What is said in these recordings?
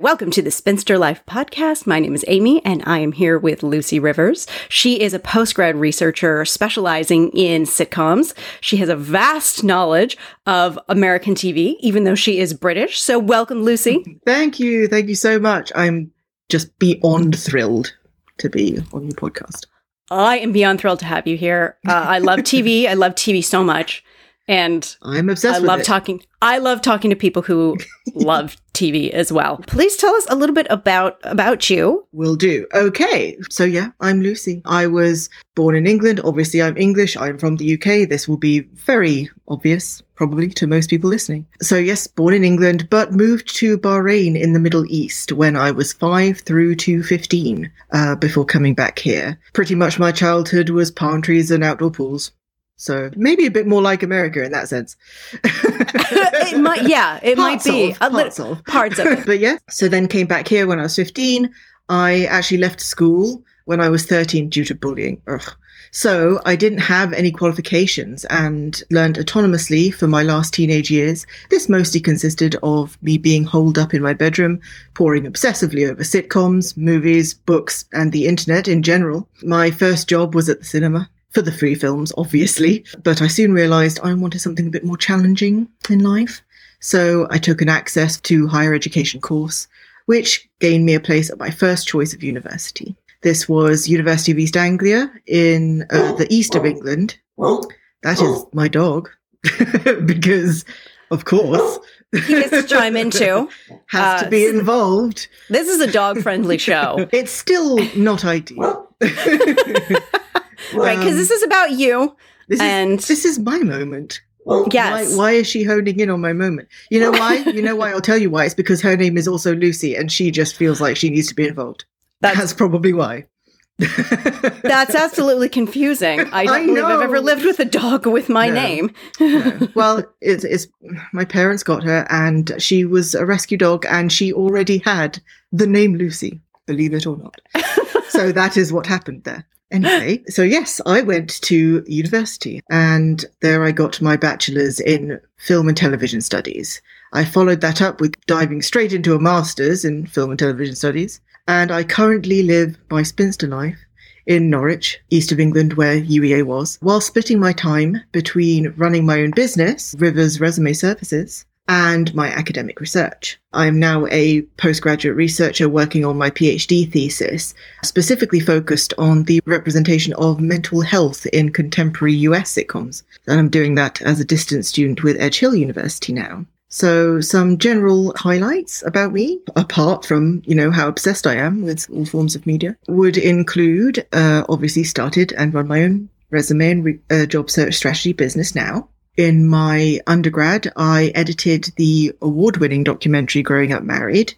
Welcome to the Spinster Life podcast. My name is Amie and I am here with Lucy Rivers. She is a postgrad researcher specializing in sitcoms. She has a vast knowledge of American TV, even though she is British. So welcome, Lucy. Thank you. Thank you so much. I'm just beyond thrilled to be on your podcast. I am beyond thrilled to have you here. Uh, I love TV. I love TV so much. And I'm obsessed I with love it. talking. I love talking to people who love TV as well. Please tell us a little bit about about you. Will do. Okay. So yeah, I'm Lucy. I was born in England. Obviously, I'm English. I'm from the UK. This will be very obvious, probably, to most people listening. So yes, born in England, but moved to Bahrain in the Middle East when I was five through to 15, uh, before coming back here. Pretty much my childhood was palm trees and outdoor pools. So maybe a bit more like America in that sense. it might, yeah, it Parts might be of, parts of. parts of it. but yeah, so then came back here when I was 15. I actually left school when I was 13 due to bullying. Ugh. So I didn't have any qualifications and learned autonomously for my last teenage years. This mostly consisted of me being holed up in my bedroom, poring obsessively over sitcoms, movies, books, and the internet in general. My first job was at the cinema. For the free films, obviously, but I soon realised I wanted something a bit more challenging in life. So I took an access to higher education course, which gained me a place at my first choice of university. This was University of East Anglia in uh, the east of England. Well that is my dog, because of course He gets to chime in too. has Uh, to be involved. This is a dog friendly show, It's still not ideal, right? Because this um, is about you. This is, And- this is my moment. Yes. Why, why is she honing in on my moment? You know why? you know why? I'll tell you why. It's because her name is also Lucy, and she just feels like she needs to be involved. That's That's probably why. that's absolutely confusing. I don't I believe I've ever lived with a dog with my No. name. No. Well, it's, it's my parents got her, and she was a rescue dog, and she already had the name Lucy. Believe it or not. so that is what happened there. Anyway, so yes, I went to university, and there I got my bachelor's in film and television studies. I followed that up with diving straight into a master's in film and television studies, and I currently live my spinster life in Norwich, east of England, where UEA was, while splitting my time between running my own business, Rivers Resume Services, and my academic research. I am now a postgraduate researcher working on my PhD thesis, specifically focused on the representation of mental health in contemporary US sitcoms. And I'm doing that as a distance student with Edge Hill University now. So, some general highlights about me, apart from, you know, how obsessed I am with all forms of media, would include, uh, obviously started and run my own resume and re- uh, job search strategy business now. In my undergrad, I edited the award winning documentary Growing Up Married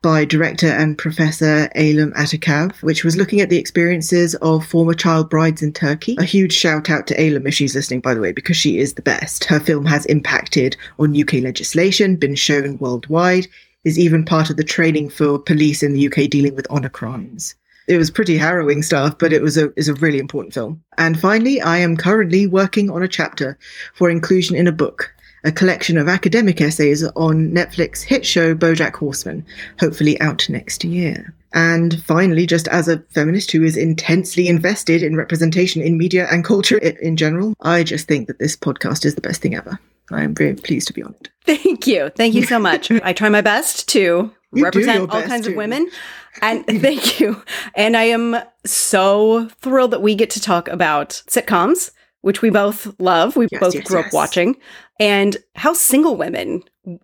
by director and professor Eylem Atakav, which was looking at the experiences of former child brides in Turkey. A huge shout out to Eylem if she's listening, by the way, because she is the best. Her film has impacted on UK legislation, been shown worldwide, is even part of the training for police in the UK dealing with honour crimes. It was pretty harrowing stuff, but it was a is a really important film. And finally, I am currently working on a chapter for inclusion in a book, a collection of academic essays on Netflix hit show BoJack Horseman, hopefully out next year. And finally, just as a feminist who is intensely invested in representation in media and culture in general, I just think that this podcast is the best thing ever. I am very pleased to be on it. Thank you. Thank you so much. I try my best to You represent all kinds of women. And thank you. And I am so thrilled that we get to talk about sitcoms, which we both love. We Yes, both yes, grew up watching, and how single women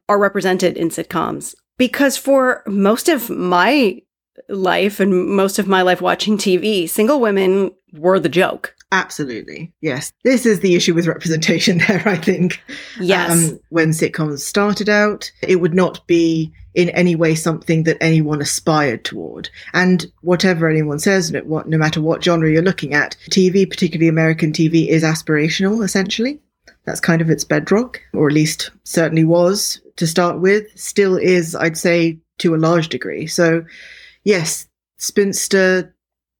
are represented in sitcoms. Because for most of my life and most of my life watching TV, single women were the joke. Absolutely. Yes. This is the issue with representation there, I think. Yes. Um, when sitcoms started out, it would not be in any way something that anyone aspired toward. And whatever anyone says, no, what, no matter what genre you're looking at, TV, particularly American TV, is aspirational, essentially. That's kind of its bedrock, or at least certainly was to start with, still is, I'd say, to a large degree. So, yes, spinster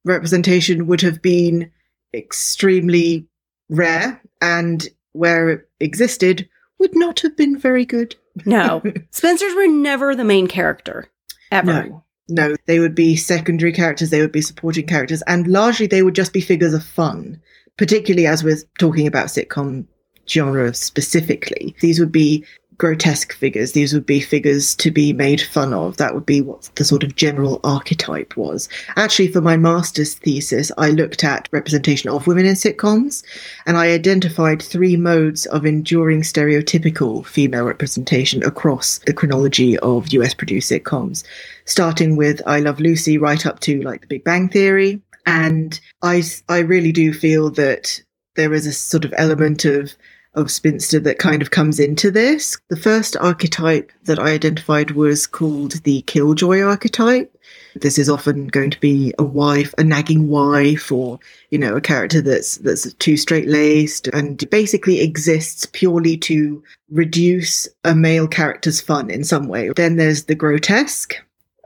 representation would have been extremely rare, and where it existed, would not have been very good. no. Spinsters were never the main character. ever. No. No, they would be secondary characters, they would be supporting characters, and largely they would just be figures of fun, particularly as we're talking about sitcom genre specifically. These would be grotesque figures. These would be figures to be made fun of. That would be what the sort of general archetype was. Actually, for my master's thesis, I looked at representation of women in sitcoms and I identified three modes of enduring stereotypical female representation across the chronology of US produced sitcoms, starting with I Love Lucy right up to like The Big Bang Theory. And I, I really do feel that there is a sort of element of of spinster that kind of comes into this. The first archetype that I identified was called the killjoy archetype. This is often going to be a wife, a nagging wife, or you know, a character that's that's too straight laced and basically exists purely to reduce a male character's fun in some way. Then there's the grotesque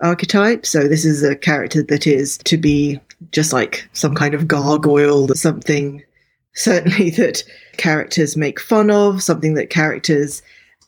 archetype. So this is a character that is to be just like some kind of gargoyle, something certainly that characters make fun of, something that characters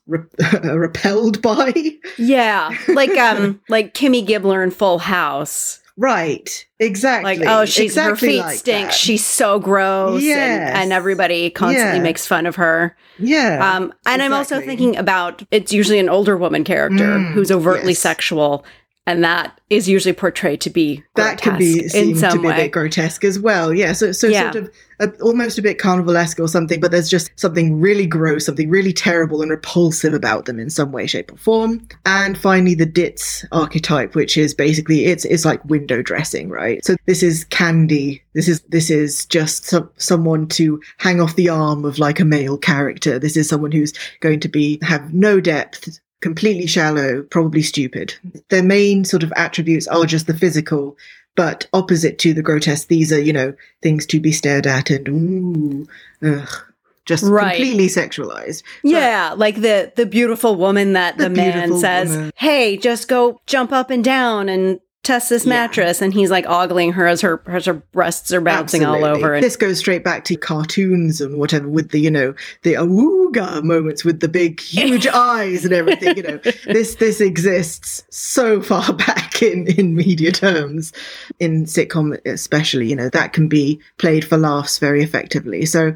re- are repelled by. Yeah, like um, like Kimmy Gibbler in Full House. Right, exactly. Like, oh, she's her feet like stink. that. She's so gross, Yes. and, and everybody constantly Yeah. makes fun of her. yeah. Um, and I'm also thinking about it's usually an older woman character Mm, who's overtly yes. sexual, and that is usually portrayed to be that can be in seen some to be a way. bit grotesque as well. Yeah, so so Yeah. sort of a, almost a bit carnivalesque or something, but there's just something really gross, something really terrible and repulsive about them in some way, shape, or form. And finally, the ditz archetype, which is basically it's it's like window dressing, right? So this is candy. This is this is just some, someone to hang off the arm of like a male character. This is someone who's going to be have no depth. Completely shallow, probably stupid. Their main sort of attributes are just the physical, but opposite to the grotesque, these are, you know, things to be stared at and ooh, ugh, just Right. completely sexualized. Yeah, like the the beautiful woman that the, The man says, woman. "Hey, just go jump up and down and test this Yeah. mattress," and he's like ogling her as her as her breasts are bouncing all over. And, This goes straight back to cartoons and whatever with the, you know, the awooga moments with the big, huge eyes and everything. You know, this this exists so far back in in media terms, in sitcom especially. You know, that can be played for laughs very effectively. So,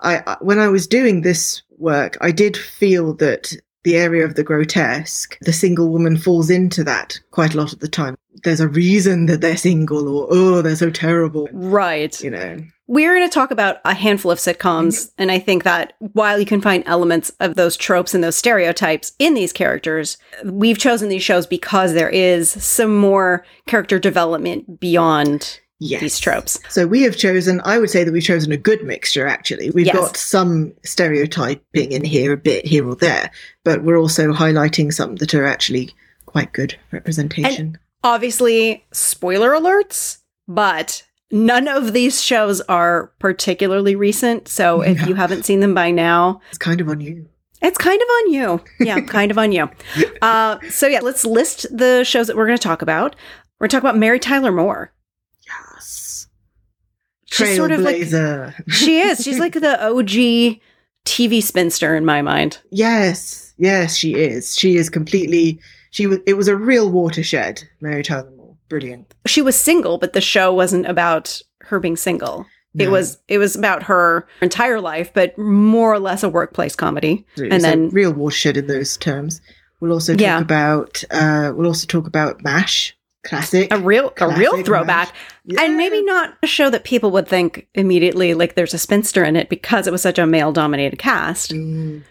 I- when I was doing this work, I did feel that the area of the grotesque, the single woman falls into that quite a lot of the time. There's a reason that they're single, or oh, they're so terrible right. you know. We're going to talk about a handful of sitcoms, mm-hmm. and I think that while you can find elements of those tropes and those stereotypes in these characters, we've chosen these shows because there is some more character development beyond Yes. these tropes. So we have chosen, I would say that we've chosen a good mixture actually. We've Yes. got some stereotyping in here, a bit here or there, but we're also highlighting some that are actually quite good representation. Obviously, spoiler alerts, but none of these shows are particularly recent. So if you haven't seen them by now, it's kind of on you. It's kind of on you. Yeah, kind of on you. Uh, so, yeah, let's list the shows that we're going to talk about. We're going to talk about Mary Tyler Moore. She's sort of like, she is. She's like the OG TV spinster in my mind. yes, yes, she is. She is completely. She was. It was a real watershed. Mary Tyler Moore, brilliant. She was single, but the show wasn't about her being single. It was it was about her entire life, but more or less a workplace comedy. It and then real watershed in those terms. We'll also talk Yeah. about. Uh, we'll also talk about Mash, classic. a real a real Classic throwback. And maybe not a show that people would think immediately like there's a spinster in it because it was such a male dominated cast. Mm.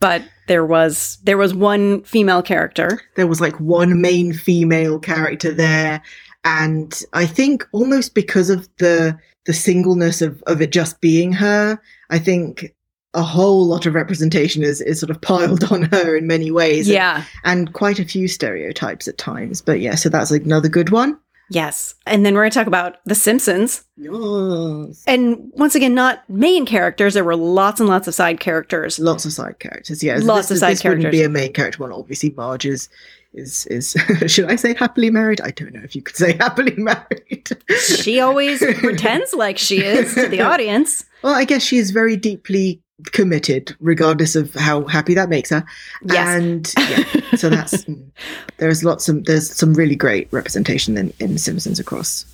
But there was there was one female character. there was like one main female character there and i think almost because of the the singleness of of it just being her i think a whole lot of representation is is sort of piled on her in many ways Yeah. and, quite a few stereotypes at times but yeah so that's another good one Yes. And then we're going to talk about The Simpsons. yes. And once again, not main characters. There were lots and lots of side characters. lots of side characters yeah Lots this, of side this wouldn't be a main character one obviously marge is is is should i say happily married i don't know if you could say happily married She always pretends like she is to the audience. Well, I guess she is very deeply committed, regardless of how happy that makes her. Yes. And yeah, so that's mm, there's lots of there's some really great representation in, in Simpsons across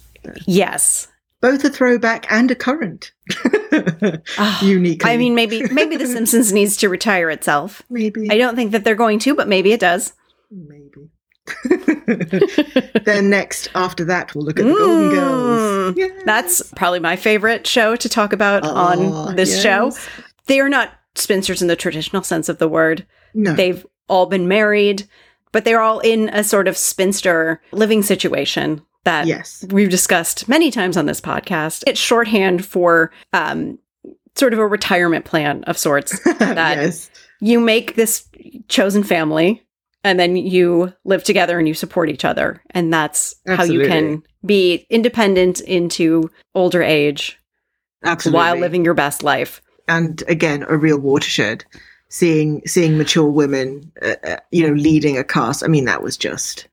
Yes. both a throwback and a current. Oh, Uniquely. I mean, maybe maybe The Simpsons needs to retire itself. maybe. I don't think that they're going to, but maybe it does. Maybe. then next, after that, we'll look at the Golden Girls. Mm, That's probably my favorite show to talk about Oh, on this show. They are not spinsters in the traditional sense of the word. No. They've all been married, but they're all in a sort of spinster living situation that yes. we've discussed many times on this podcast. It's shorthand for um, sort of a retirement plan of sorts. That yes. you make this chosen family and then you live together and you support each other. And that's how you can be independent into older age Absolutely. while living your best life. And again, a real watershed. Seeing seeing mature women, uh, uh, you know, leading a cast. I mean, that was just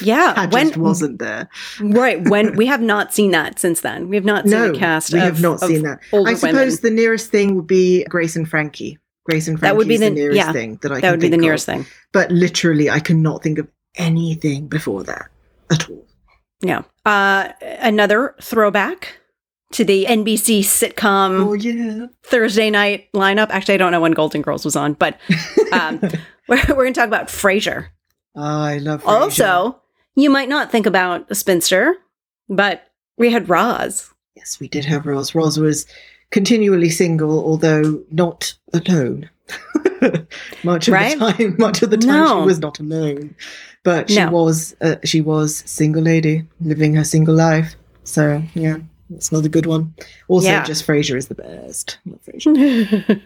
Yeah. that when just wasn't there. right when we have not seen that since then. We have not seen No, a cast we of, have not seen that. I suppose women. the nearest thing would be Grace and Frankie. Grace and Frankie That would be is the, the- nearest yeah, thing that I That can would be the nearest of. thing. But literally, I cannot think of anything before that at all. Yeah. Uh, another throwback to the NBC sitcom oh yeah, Thursday night lineup. Actually, I don't know when Golden Girls was on, but um, we're, we're going to talk about Frasier. Ah, I love. Frasier. Also, you might not think about a spinster, but we had Roz. yes, we did have Roz. Roz was continually single, although not alone. much of Right? the time, much of the time, No. she was not alone, but she No. was. Uh, she was single lady living her single life. So yeah, that's another good one. Also, Yeah. just Frasier is the best.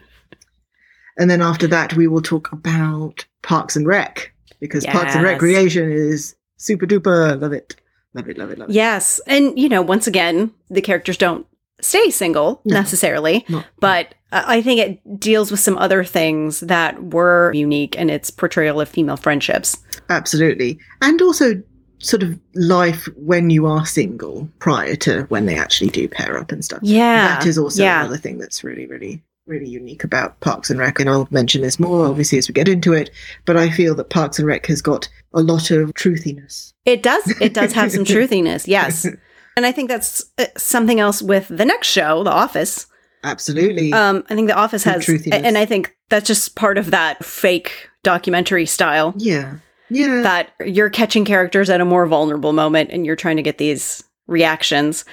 And then after that, we will talk about Parks and Rec because Parks and Recreation is super duper. Love it. Love it, love it, love it. yes. And, you know, once again, the characters don't stay single No. necessarily, but I think it deals with some other things that were unique in its portrayal of female friendships. Absolutely. And also sort of life when you are single prior to when they actually do pair up and stuff. Yeah. That is also yeah. another thing that's really, really, really unique about Parks and Rec. And I'll mention this more, obviously, as we get into it. But I feel that Parks and Rec has got a lot of truthiness. It does. It does have some truthiness. Yes. And I think that's uh, something else with the next show, The Office. Absolutely. Um, I think The Office has, truthiness. and I think that's just part of that fake documentary style yeah. Yeah. that you're catching characters at a more vulnerable moment and you're trying to get these reactions.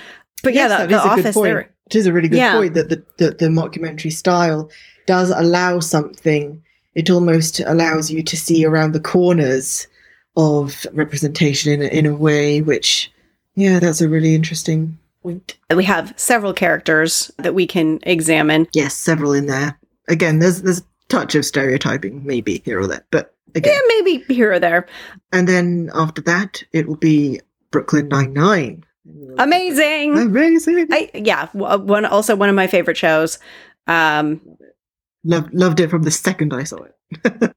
But Yes, yeah, that the, is the a good Office, point. It is a really good Yeah. point that the, the, the mockumentary style does allow something. It almost allows you to see around the corners of representation in a, in a way which, yeah, that's a really interesting point. We have several characters that we can examine. Yes, several in there. Again, there's there's a touch of stereotyping maybe here or there, but again, Yeah, maybe here or there. and then after that it will be Brooklyn Nine Nine. Amazing. Amazing. I yeah, one also one of my favorite shows. Um, Loved loved it from the second I saw it.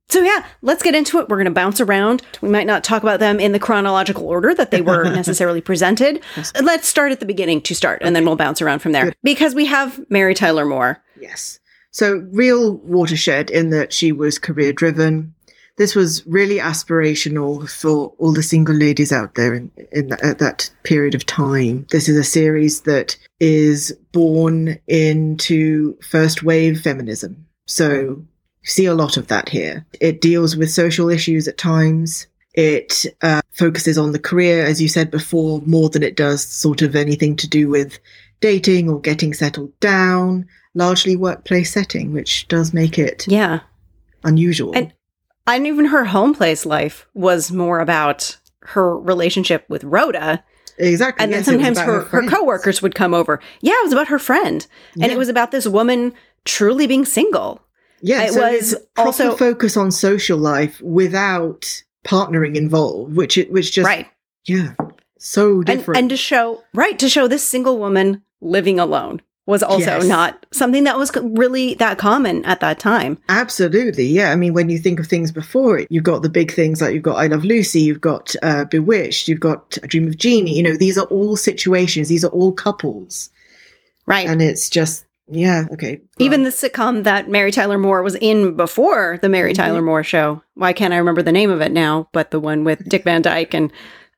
so yeah, let's get into it. We're going to bounce around. We might not talk about them in the chronological order that they were necessarily presented. Let's start at the beginning to start, and then we'll bounce around from there Good. because we have Mary Tyler Moore. Yes. So, real watershed in that she was career driven. This was really aspirational for all the single ladies out there in, in that, at that period of time. This is a series that is born into first wave feminism. So, you see a lot of that here. It deals with social issues at times. It uh, focuses on the career, as you said before, more than it does sort of anything to do with dating or getting settled down largely workplace setting, which does make it Yeah, unusual. And- and even her home place life was more about her relationship with Rhoda, exactly. and then yes, it sometimes her her, friends. coworkers would come over. Yeah, it was about her friend, and Yeah. it was about this woman truly being single. Yeah, it so was also- focus on social life without partnering involved, which it which just right. yeah, so and, different. and to show right to show this single woman living alone was also Yes. not something that was really that common at that time Absolutely, yeah. I mean, when you think of things before it, you've got the big things like you've got I Love Lucy, you've got uh, Bewitched, you've got I Dream of Jeannie. You know, these are all situations, these are all couples, right and it's just Yeah. Okay. Even the sitcom that Mary Tyler Moore was in before the Mary Mhm. Tyler Moore show. Why can't I remember the name of it now? But the one with Dick Van Dyke and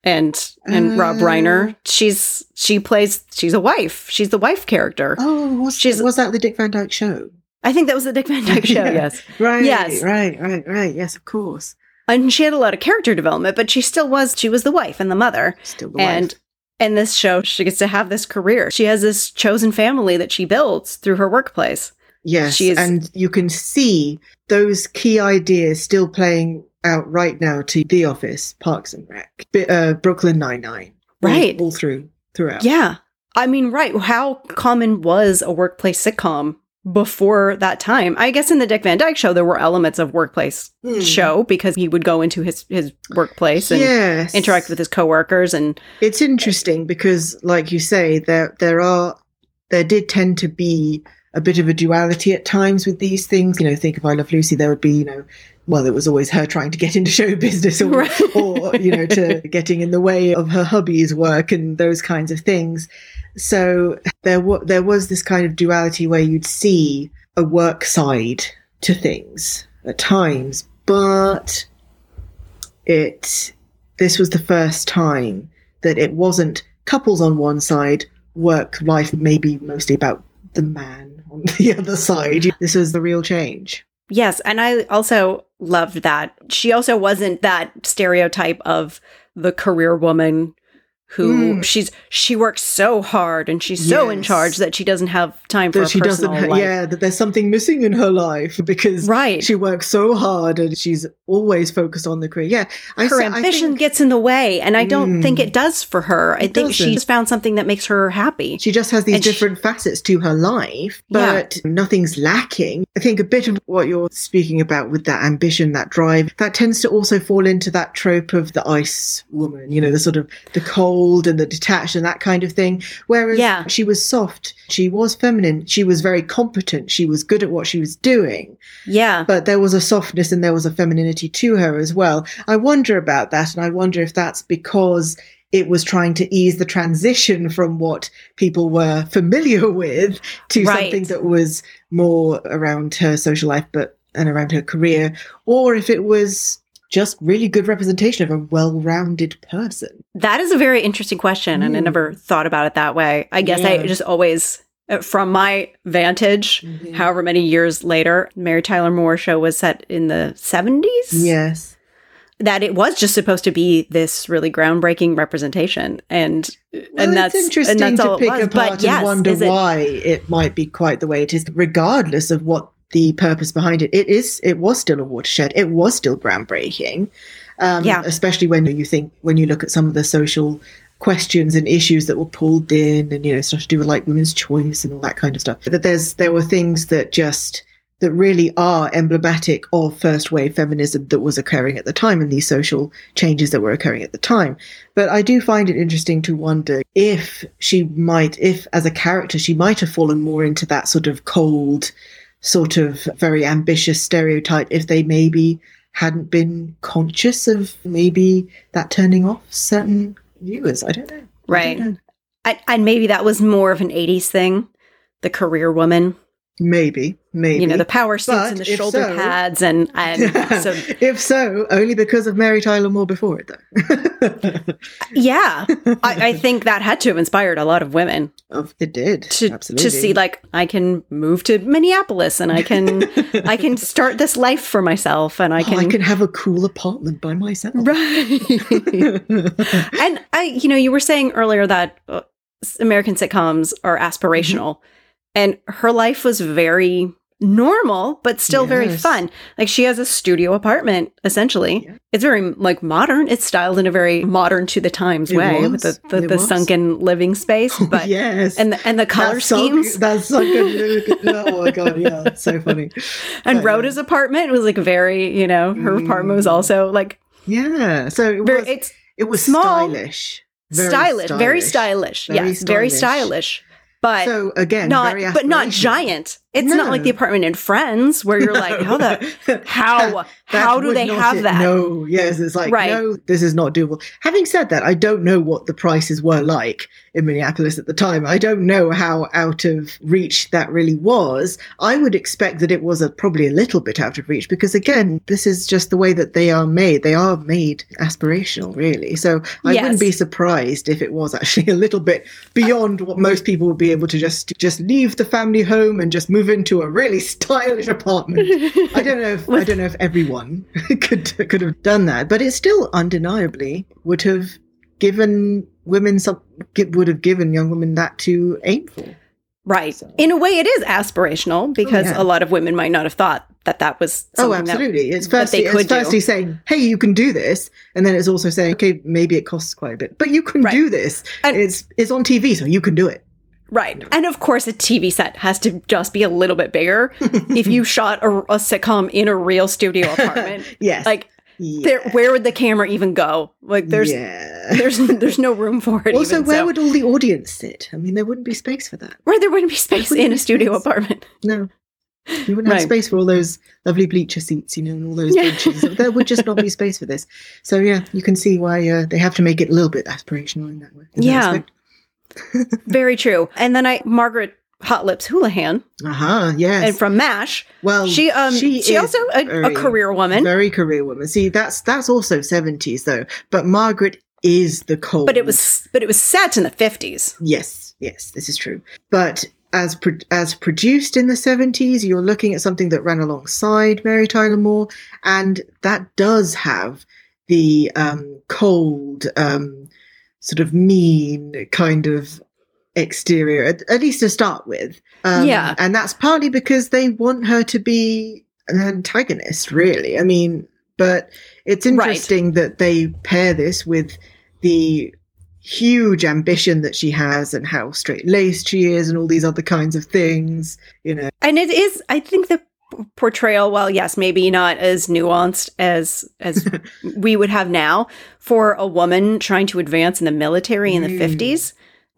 and and Rob Uh. Reiner. She's she plays she's a wife. She's the wife character. Oh, was, She's- was that the Dick Van Dyke show? I think that was the Dick Van Dyke show. Yeah. Yes, Right. Yes. Right. Right. Right. Yes, of course. and she had a lot of character development, but she still was she was the wife and the mother. Still the and wife. in this show, she gets to have this career. She has this chosen family that she builds through her workplace. Yes, she is- and you can see those key ideas still playing out right now to The Office, Parks and Rec, uh, Brooklyn Nine Nine, Right. all, through throughout. Yeah. I mean, right. How common was a workplace sitcom before that time? I guess in the Dick Van Dyke show, there were elements of workplace Hmm. show because he would go into his, his workplace and yes, interact with his coworkers. And It's interesting because, like you say, there there are there did tend to be a bit of a duality at times with these things. You know, think of I Love Lucy, there would be you know. Well, it was always her trying to get into show business, or, Right. or you know, to getting in the way of her hubby's work and those kinds of things. So there, wa there was this kind of duality where you'd see a work side to things at times, but it this was the first time that it wasn't couples on one side, work life maybe mostly about the man on the other side. This was the real change. yes. And I also loved that. She also wasn't that stereotype of the career woman who Mm. she's she works so hard and she's so in charge that she doesn't have time for That a she doesn't, ha- life. yeah, that there's something missing in her life because Right. she works so hard and she's always focused on the career. Yeah, I her ambition think gets in the way and i don't Mm. think it does for her i think she's found something that makes her happy She just has these And she- different facets to her life, Yeah. but nothing's lacking. I think a bit of what you're speaking about with that ambition, that drive, that tends to also fall into that trope of the ice woman, you know, the sort of the cold and the detached and that kind of thing. Whereas Yeah. she was soft, she was feminine, she was very competent, she was good at what she was doing, yeah but there was a softness and there was a femininity to her as well. I wonder about that, and I wonder if that's because it was trying to ease the transition from what people were familiar with to Right. something that was more around her social life, but and around her career, or if it was just really good representation of a well-rounded person. that is a very interesting question and i Mm. never thought about it that way i guess i just always uh, from my vantage however many years later mary tyler moore show was set in the 70s Yes. that it was just supposed to be this really groundbreaking representation and Well, and that's interesting and that's to all pick apart but yes and wonder it- why it might be quite the way it is, regardless of what the purpose behind it. It is. It was still a watershed. It was still groundbreaking. Um, Yeah. Especially when you think when you look at some of the social questions and issues that were pulled in, and you know stuff to do with like women's choice and all that kind of stuff. That there's there were things that just that really are emblematic of first wave feminism that was occurring at the time and these social changes that were occurring at the time. But I do find it interesting to wonder if she might, if as a character, she might have fallen more into that sort of cold, sort of very ambitious stereotype if they maybe hadn't been conscious of maybe that turning off certain viewers. I don't know. I don't right know. I, and maybe that was more of an 80s thing the career woman Maybe, maybe. you know the power suits But and the shoulder so- pads and and so if so, only because of Mary Tyler Moore before it, though. yeah. I, I think that had to have inspired a lot of women. Oh, it did. To absolutely. to see like i can move to minneapolis and i can i can start this life for myself and i Oh, can, I can have a cool apartment by myself. right. And i you know you were saying earlier that uh, american sitcoms are aspirational and her life was very normal but still very fun like she has a studio apartment essentially Yeah. it's very like modern it's styled in a very modern to the times It way was. with the, the, the sunken living space but yes, and the, and the color That's so- schemes That's so good. Oh my god, yeah, so funny. and But, Rhoda's apartment was like very you know her apartment was Mm. also like Yeah, so it very was. it's it was small, stylish, Very stylish, very stylish Very yes very stylish. But So again, not but not giant It's not like the apartment in Friends where you're like, how the how how do they have it. that? No, yes, it's like Right. no, this is not doable. Having said that, I don't know what the prices were like in Minneapolis at the time. I don't know how out of reach that really was. I would expect that it was a, probably a little bit out of reach because again, this is just the way that they are made. They are made aspirational, really. So I Yes. wouldn't be surprised if it was actually a little bit beyond what most people would be able to just just leave the family home and just move into a really stylish apartment. I don't know if I don't know if everyone could could have done that, but it still undeniably would have given women some would have given young women that to aim for. Right. So- In a way, it is aspirational because oh, yeah. a lot of women might not have thought that that was Oh, something that- absolutely! it's that firstly they could it's firstly do. saying, "Hey, you can do this," and then it's also saying, "Okay, maybe it costs quite a bit, but you can Right. do this. And- it's it's on TV, so you can do it." Right. And of course, a TV set has to just be a little bit bigger. if you shot a, a sitcom in a real studio apartment, Yes, like yeah. there, where would the camera even go? Like there's yeah. there's there's no room for it. also, even, where so- would all the audience sit? I mean, there wouldn't be space for that. where there wouldn't be space wouldn't in a studio space. apartment. No. You wouldn't Right. have space for all those lovely bleacher seats, you know, and all those Yeah. benches. There would just not be space for this. So, yeah, you can see why uh, they have to make it a little bit aspirational in that way. in Yeah. respect. Very true. And then I Margaret Hot Lips Houlihan Uh-huh, yes. and from MASH. well, She um she, is also a, a career woman, Very career woman. See, that's that's also 70s, though. But Margaret is the cold. but it was but it was set in the fifties. Yes, yes, this is true. But as pro- as produced in the 70s, you're looking at something that ran alongside Mary Tyler Moore, and that does have the um, cold, um, sort of mean kind of exterior, at, at least to start with. Um, Yeah. And that's partly because they want her to be an antagonist, really. I mean, but it's Right. interesting that they pair this with the huge ambition that she has and how straight laced she is and all these other kinds of things, you know. And it is I think the portrayal, while yes, maybe not as nuanced as as we would have now for a woman trying to advance in the military in the Mm. fifties.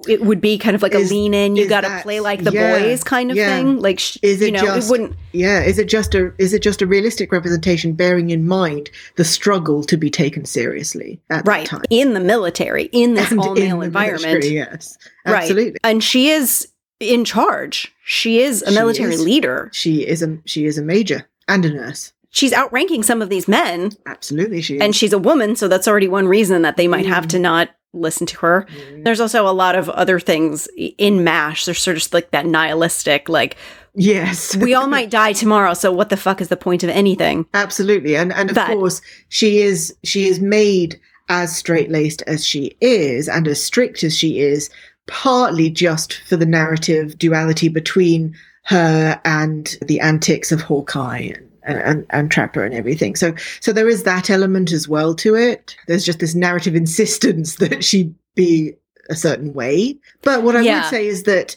It would be kind of like Is- a lean in, you got to play like the yeah, boys kind of yeah. thing. Like, sh- Is you it know, just- it wouldn't, Yeah, is it just a is it just a realistic representation bearing in mind the struggle to be taken seriously at right, that time? in the military, in this all male environment. military, yes. Right. Absolutely. And she is in charge. She is a She military is. leader. She is a she is a major and a nurse. She's outranking some of these men, Absolutely she is. and she's a woman, so that's already one reason that they might have to not listen to her. Mm. There's also a lot of other things in MASH. There's sort of like that nihilistic, like, yes. we all might die tomorrow, so what the fuck is the point of anything? Absolutely. And and of That- course she is she is made as straight laced as she is and as strict as she is, partly just for the narrative duality between her and the antics of Hawkeye and, and, and Trapper and everything. So so there is that element as well to it. There's just this narrative insistence that she be a certain way. But what I Yeah. would say is that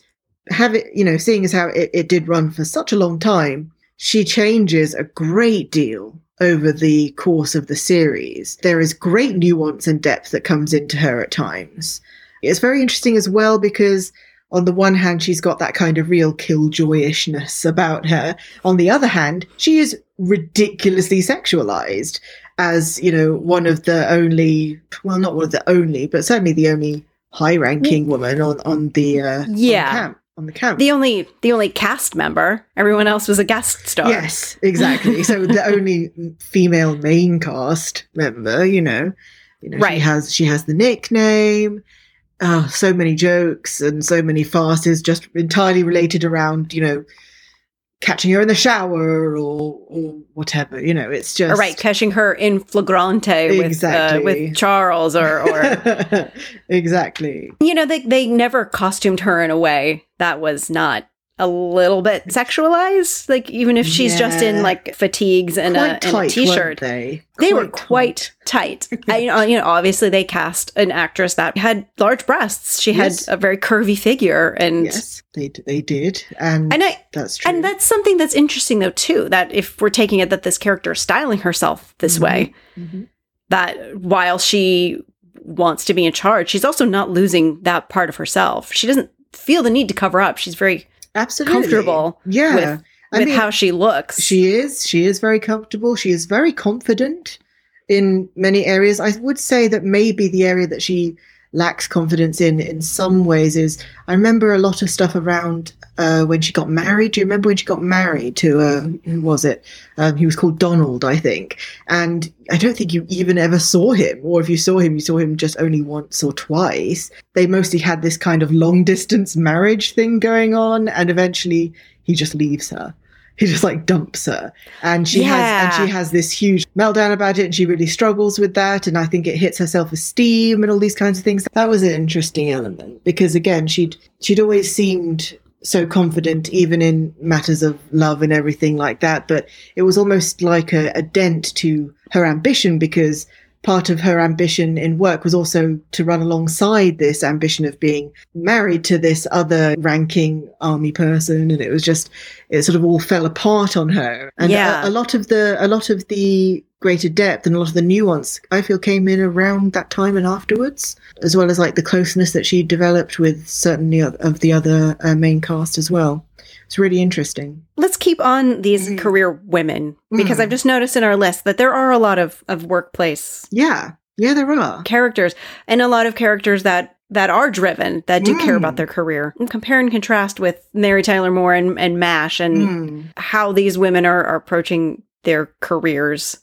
have it, you know, seeing as how it, it did run for such a long time, she changes a great deal over the course of the series. There is great nuance and depth that comes into her at times. It's very interesting as well because on the one hand, she's got that kind of real killjoyishness about her. On the other hand, she is ridiculously sexualized as, you know, one of the only, well, not one of the only, but certainly the only high ranking woman on, on the, uh, on the Yeah. camp. On the camp. The only the only cast member, everyone else was a guest star. Yes, exactly. so the only female main cast member, you know, you know, Right. she has she has the nickname. Oh, so many jokes and so many farces just entirely related around, you know, catching her in the shower or or whatever. You know, it's just right, catching her in flagrante with uh, with Charles, or or exactly. you know they they never costumed her in a way that was not a little bit sexualized. Like even if she's just in like fatigues and a, and a tight, t-shirt, weren't they? they were quite tight. I, you know, obviously they cast an actress that had large breasts. She Yes. had a very curvy figure, and Yes, they d- they did, and, and I that's true. and that's something that's interesting though too. That if we're taking it that this character is styling herself this Mhm. way, Mhm. that while she wants to be in charge, she's also not losing that part of herself. She doesn't feel the need to cover up. She's very Absolutely comfortable Yeah, with, I with mean, how she looks. She is. She is very comfortable. She is very confident in many areas. I would say that maybe the area that she lacks confidence in, in some ways, is I remember a lot of stuff around uh, when she got married. Do you remember when she got married to uh, who was it? Um, he was called Donald, I think. And I don't think you even ever saw him, or if you saw him, you saw him just only once or twice. They mostly had this kind of long distance marriage thing going on, and eventually he just leaves her he just like dumps her. And she has and she has this huge meltdown about it and she really struggles with that and i think it hits her self-esteem and all these kinds of things. That was an interesting element because again she'd she'd always seemed so confident even in matters of love and everything like that but it was almost like a, a dent to her ambition because part of her ambition in work was also to run alongside this ambition of being married to this other ranking army person and it was just it sort of all fell apart on her and Yeah. a, a lot of the a lot of the greater depth and a lot of the nuance i feel came in around that time and afterwards as well as like the closeness that she developed with certainly of the other uh, main cast as well it's really interesting Let's keep on these Mhm. career women because Mhm. I've just noticed in our list that there are a lot of, of workplace yeah yeah there are characters and a lot of characters that that are driven that do care Mm. about their career and compare and contrast with mary tyler moore and, and mash and Mm. how these women are, are approaching their careers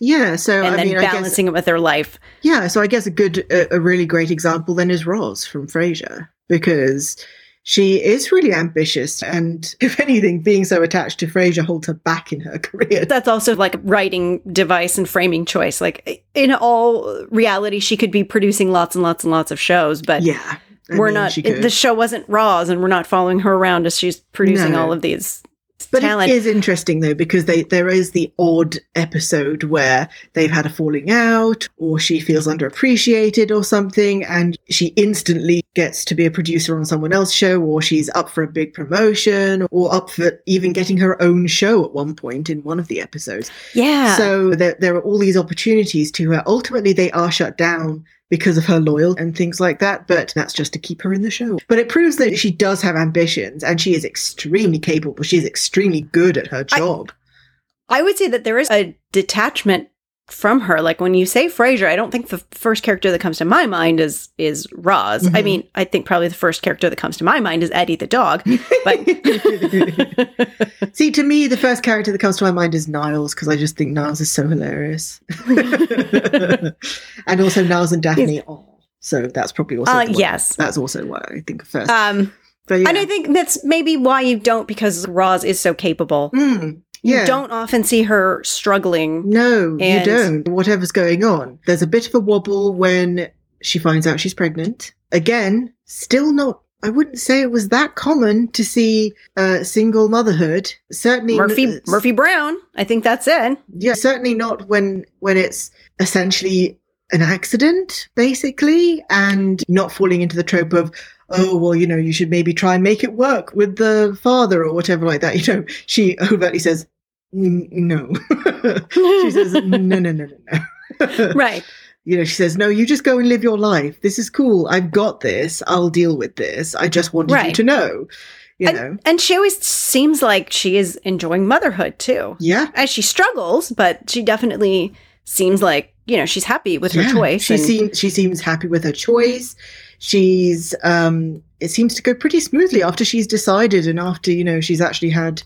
yeah so and i then mean i guess balancing it with their life Yeah, so I guess a good, a, a really great example then is Roz from Frasier because she is really ambitious, and if anything, being so attached to Frasier holds her back in her career. that's also like writing device and framing choice like in all reality she could be producing lots and lots and lots of shows but Yeah, I we're mean, not the show wasn't Roz, and we're not following her around as she's producing No. all of these But talent it is interesting though because they there is the odd episode where they've had a falling out, or she feels underappreciated or something, and she instantly gets to be a producer on someone else's show, or she's up for a big promotion, or up for even getting her own show at one point in one of the episodes. yeah So there, there are all these opportunities to her. Ultimately, they are shut down because of her loyalty and things like that, but that's just to keep her in the show. But it proves that she does have ambitions and she is extremely capable. She is extremely good at her I- job. I would say that there is a detachment from her. Like when you say Frasier, I don't think the first character that comes to my mind is is Roz. I Mhm. mean, I think probably the first character that comes to my mind is Eddie the dog. But See, to me, the first character that comes to my mind is Niles because I just think Niles is so hilarious. and also Niles and Daphne. Oh, so that's probably also Uh, yes. That's also what I think first. um, yeah. and I think that's maybe why you don't because Roz is so capable. Mm, You yeah. don't often see her struggling. No, you don't. Whatever's going on. There's a bit of a wobble when she finds out she's pregnant. Again, still not. I wouldn't say it was that common to see uh, single motherhood. Certainly, Murphy uh, Murphy Brown. I think that's it. Yeah, certainly not when when it's essentially an accident, basically, and not falling into the trope of. Oh well, you know, you should maybe try and make it work with the father or whatever like that. You know, she overtly says, "No." she says, "No, no, no, no, no." right. you know, she says, "No, you just go and live your life. This is cool. I've got this. I'll deal with this. I just wanted you Right. to know." You know, And, and she always seems like she is enjoying motherhood too. yeah. As she struggles, but she definitely seems like, you know, she's happy with her Yeah. choice. She and- seems she seems happy with her choice. She's um it seems to go pretty smoothly after she's decided and after, you know, she's actually had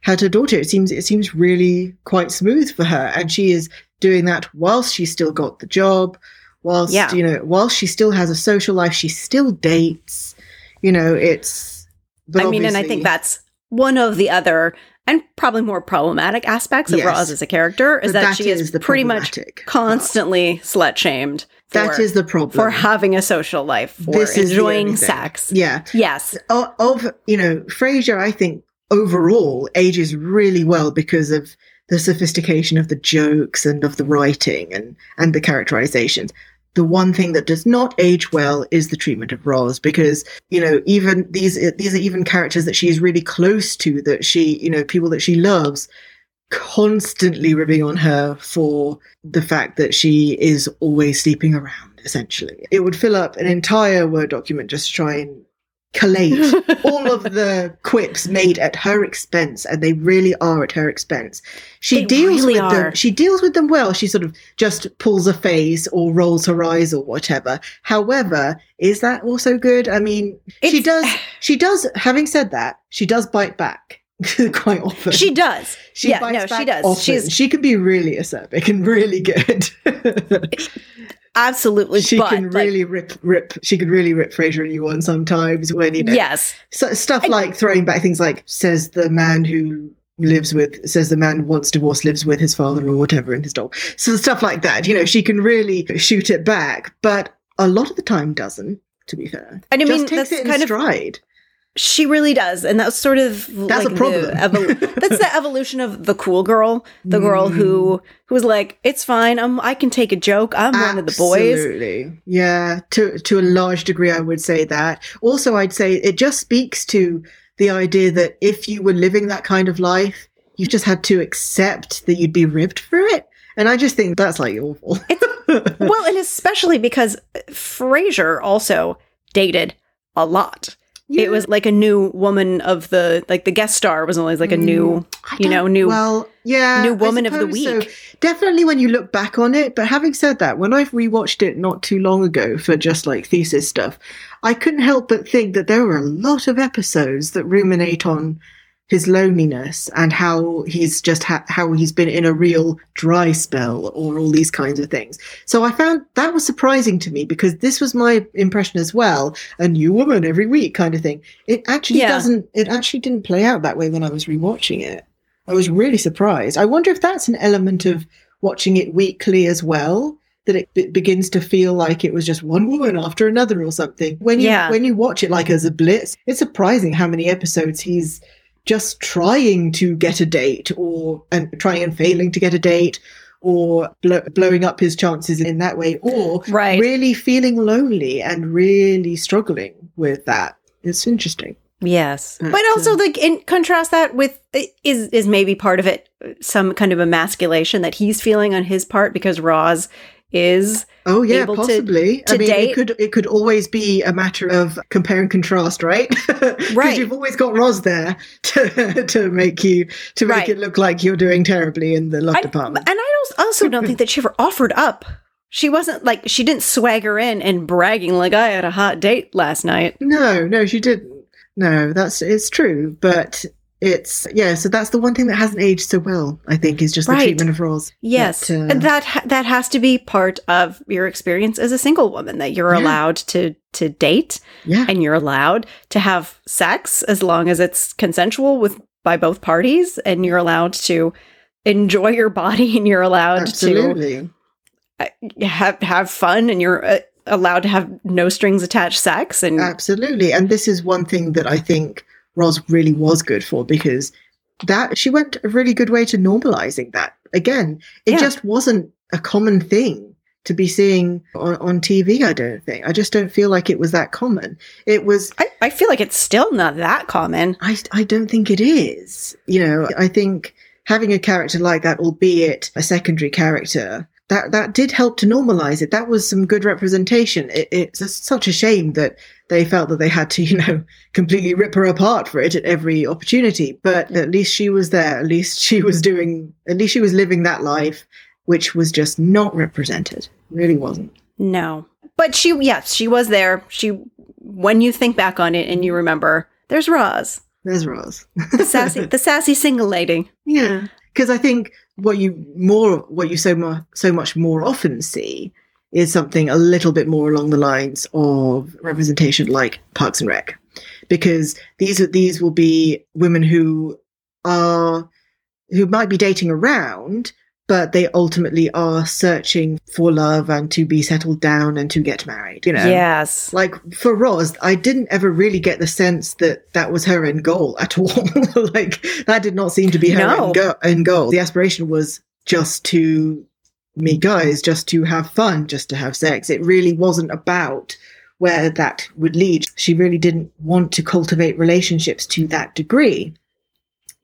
had her daughter. It seems it seems really quite smooth for her. And she is doing that whilst she's still got the job, whilst Yeah. you know, whilst she still has a social life, she still dates. You know, it's I mean, and I think that's one of the other and probably more problematic aspects of Yes. Roz as a character is but that, she is, the pretty much constantly slut shamed. That is the problem. for having a social life, for This enjoying sex. Yeah. Yes. of, of you know Frasier, I think overall ages really well because of the sophistication of the jokes and of the writing and and the characterizations. The one thing that does not age well is the treatment of Roz because you know even these these are even characters that she is really close to that she you know people that she loves constantly ribbing on her for the fact that she is always sleeping around essentially. It would fill up an entire word document just to try and collate all of the quips made at her expense and they really are at her expense. She They deals really with are. them she deals with them well. She sort of just pulls a face or rolls her eyes or whatever. However is that also good? I mean she does she does having said that she does bite back quite often She does. she yeah, no, she does. often. She's she can be really acerbic and really good absolutely. she but, can like, really rip rip she can really rip Frasier a new one sometimes when you know yes. so, stuff I- like throwing back things like says the man who lives with says the man wants divorce lives with his father or whatever in his dog so stuff like that you know she can really shoot it back but a lot of the time doesn't to be fair And I just mean, takes that's it in kind of stride She really does, and that's sort of That's like a problem. The evol- that's the evolution of the cool girl, the girl Mm. who who was like, "It's fine. I'm I can take a joke. I'm one of the boys." Absolutely. Yeah, to to a large degree, I would say that. Also, I'd say it just speaks to the idea that if you were living that kind of life, you just had to accept that you'd be ripped for it. And I just think that's like awful. Well, and especially because Frasier also dated a lot. Yeah. It was like a new woman of the like the guest star was always like a new mm. I you know, new- well, yeah, new woman of the suppose so. week. Definitely when you look back on it. But having said that, when I've rewatched it not too long ago for just like thesis stuff, I couldn't help but think that there were a lot of episodes that ruminate on his loneliness and how he's just ha- how he's been in a real dry spell or all these kinds of things. So I found that was surprising to me because this was my impression as well. A new woman every week kind of thing. It actually Yeah. doesn't, it actually didn't play out that way when I was rewatching it. I was really surprised. I wonder if that's an element of watching it weekly as well. That it, it begins to feel like it was just one woman after another or something. When you Yeah. when you watch it like as a blitz, it's surprising how many episodes he's just trying to get a date or and trying and failing to get a date or blow, blowing up his chances in that way or Right. really feeling lonely and really struggling with that. It's interesting. Yes, But, but also uh, like in contrast that with is is maybe part of it some kind of emasculation that he's feeling on his part because Roz is Oh yeah, able to- possibly. I mean, date- it could it could always be a matter of compare and contrast, right? Because Right. you've always got Roz there to to make you to make Right. it look like you're doing terribly in the love I, department. and I also don't think that she ever offered up. She wasn't like she didn't swagger in and bragging like I had a hot date last night. no, no, she didn't. No, that's it's true, but it's yeah. So that's the one thing that hasn't aged so well. I think is just the Right. treatment of roles Yes, That, uh, and that that has to be part of your experience as a single woman that you're Yeah. allowed to to date yeah, and you're allowed to have sex as long as it's consensual with by both parties and you're allowed to enjoy your body and you're allowed absolutely. to uh, have have fun and you're uh, allowed to have no strings attached sex and Absolutely. And this is one thing that I think Roz really was good for because that she went a really good way to normalizing that. Again, it Yeah. just wasn't a common thing to be seeing on, on TV, I don't think. I just don't feel like it was that common. It was I, I feel like it's still not that common. I I don't think it is. You know, I think having a character like that, albeit a secondary character, that that did help to normalize it. That was some good representation. It, it's such a shame that they felt that they had to, you know, completely rip her apart for it at every opportunity. But at least she was there. At least she was mm. doing. At least she was living that life, which was just not represented. Really wasn't. No. But she yes, she was there. She when you think back on it and you remember, there's Roz, There's Roz. the sassy the sassy single lady. Yeah, because I think what you more what you so much so much more often see is something a little bit more along the lines of representation like Parks and Rec, because these are these will be women who are who might be dating around, but they ultimately are searching for love and to be settled down and to get married. You know, Yes. like for Roz, I didn't ever really get the sense that that was her end goal at all. like that did not seem to be her No. end, go- end goal. The aspiration was just to meet guys, just to have fun, just to have sex. It really wasn't about where that would lead. She really didn't want to cultivate relationships to that degree.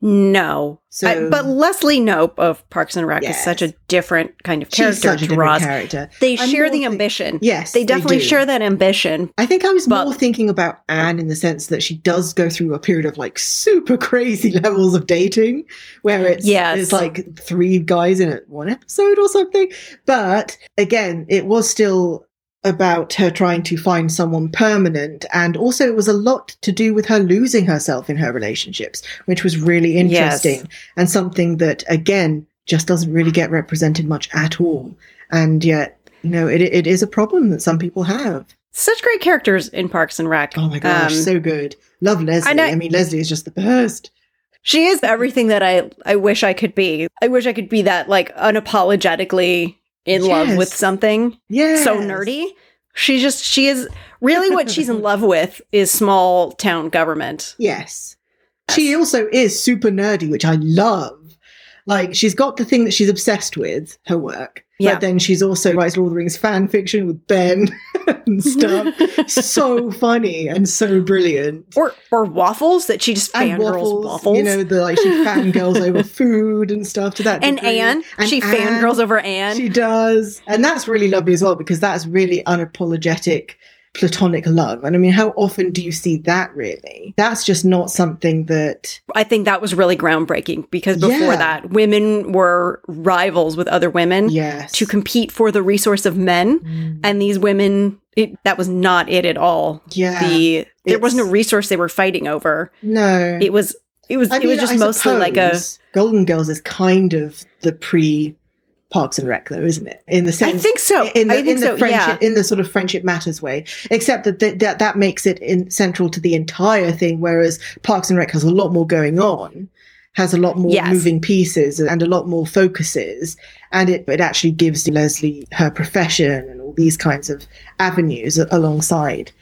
No. So, I- but Leslie Knope of Parks and Rec is such a different kind of she's character such a to different Roz. character. They I'm share the think- ambition. Yes, They definitely do. share that ambition. I think I was But- more thinking about Anne in the sense that she does go through a period of like super crazy levels of dating, where it's Yes. it's like three guys in one episode or something. But again, it was still about her trying to find someone permanent, and also it was a lot to do with her losing herself in her relationships, which was really Yes. interesting and something that again just doesn't really get represented much at all. And yet, you know, it it is a problem that some people have. Such great characters in Parks and Rec. Oh my gosh, Um, so good. Love Leslie. I, I- mean, Leslie is just the best. She is everything that I I wish I could be. I wish I could be that like unapologetically in love with something Yeah. so nerdy. She just she is really what she's in love with is small town government. Yes. She also is super nerdy, which I love. Like, she's got the thing that she's obsessed with, her work. Yeah. But then she's also writes Lord of the Rings fan fiction with Ben and stuff. so funny and so brilliant. or or waffles that she just fangirls waffles. You know, the like she fangirls over food and stuff to that. and degree. Anne, And she Anne. fangirls over Anne. She does. And that's really lovely as well because that's really unapologetic platonic love. And I mean, how often do you see that really? That's just not something that. I think that was really groundbreaking because before Yeah. that, women were rivals with other women Yes. to compete for the resource of men, Mm. and these women, it, that was not it at all. Yeah. the there wasn't a resource they were fighting over. no. It was it was I it was just I mostly like a. Golden Girls is kind of the pre Parks and Rec, though, isn't it? In the sense, I think so. in the, I think in the so. friendship, Yeah. in the sort of friendship matters way, except that th- that that makes it in, central to the entire thing. Whereas Parks and Rec has a lot more going on, has a lot more Yes. moving pieces, and a lot more focuses, and it it actually gives Leslie her profession and all these kinds of avenues alongside.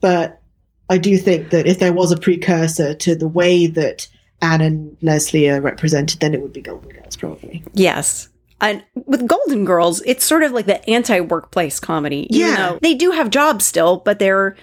But I do think that if there was a precursor to the way that Anne and Leslie are represented, then it would be Golden Girls, probably. Yes. And with Golden Girls, it's sort of like the anti-workplace comedy. even Yeah. they do have jobs still, but they're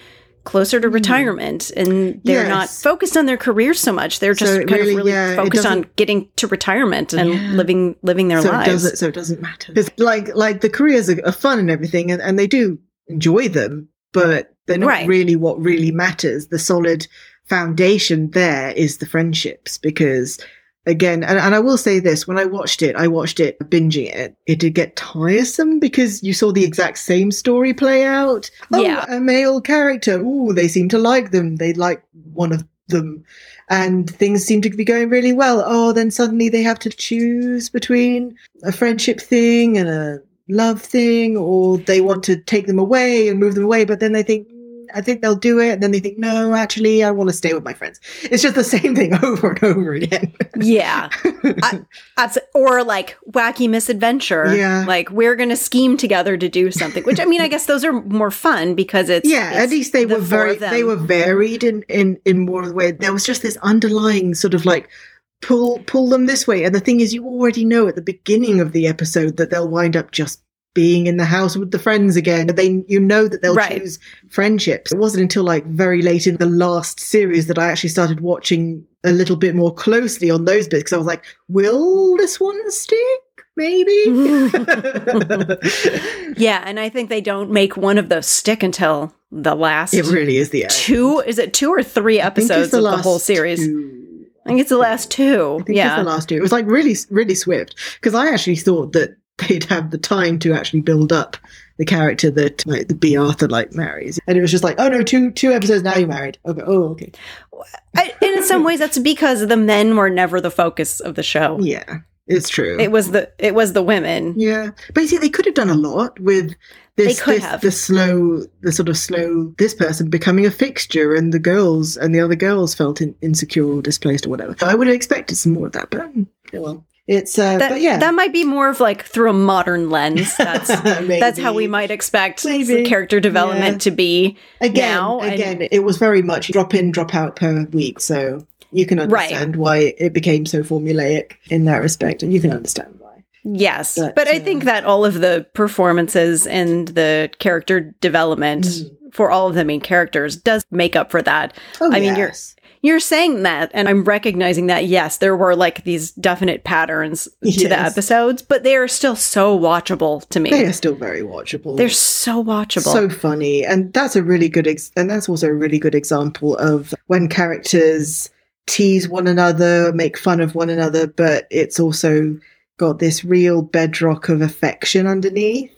closer to mm-hmm. retirement and they're not focused on their careers so much. They're just it kind really- of really yeah, focused on getting to retirement and Yeah. living living their so lives. it so it doesn't matter. It's like like the careers are, are fun and everything, and, and they do enjoy them, but they're not Right. really what really matters. The solid foundation there is the friendships because again and, and i will say this when i watched it i watched it binging it it did get tiresome because you saw the exact same story play out. Oh, Yeah. a male character. Oh they seem to like them. They like one of them. And things seem to be going really well. Oh then suddenly they have to choose between a friendship thing and a love thing or they want to take them away and move them away but then they think "Mm, I think they'll do it. And then they think, no, actually, I want to stay with my friends. It's just the same thing over and over again. yeah. Abs- or like wacky misadventure. Yeah. Like we're going to scheme together to do something, which I mean, I guess those are more fun because it's. yeah, at least they the were very they were varied in in in more of the way. There was just this underlying sort of like pull pull them this way. And the thing is, you already know at the beginning of the episode that they'll wind up just being in the house with the friends again. They you know that they'll Right. choose friendships. It wasn't until like very late in the last series that I actually started watching a little bit more closely on those bits because I was like, will this one stick? Maybe. Yeah, and I think they don't make one of those stick until the last it really is the end. two. Is it two or three I think it's episodes of the whole series? two. I think it's the last two. I think yeah, it's the last two. It was like really, really swift because I actually thought that they'd have the time to actually build up the character that like the Bea Arthur like marries, and it was just like, oh no, two two episodes now you're married. Oh, okay, oh okay, I, and in some ways that's because the men were never the focus of the show. yeah, it's true. It was the it was the women. yeah, but you see, they could have done a lot with. This, They could this, have. the slow, the sort of slow, this person becoming a fixture, and the girls and the other girls felt in, insecure or displaced or whatever. I would have expected some more of that, but oh well, it's uh, That, but yeah, that might be more of like through a modern lens. That's that's how we might expect character development Yeah. to be. again, now, and- again, it was very much drop in, drop out per week. So you can Right. understand why it became so formulaic in that respect, and you can understand why. Yes, But, but, I uh, think that all of the performances and the character development Mm. for all of the main characters does make up for that. Oh, I mean, you're- yes. You're saying that, and I'm recognizing that, yes, there were like these definite patterns to the episodes, but they are still so watchable to me. They are still very watchable. They're so watchable. so funny and that's a really good ex- and that's also a really good example of when characters tease one another make fun of one another but it's also got this real bedrock of affection underneath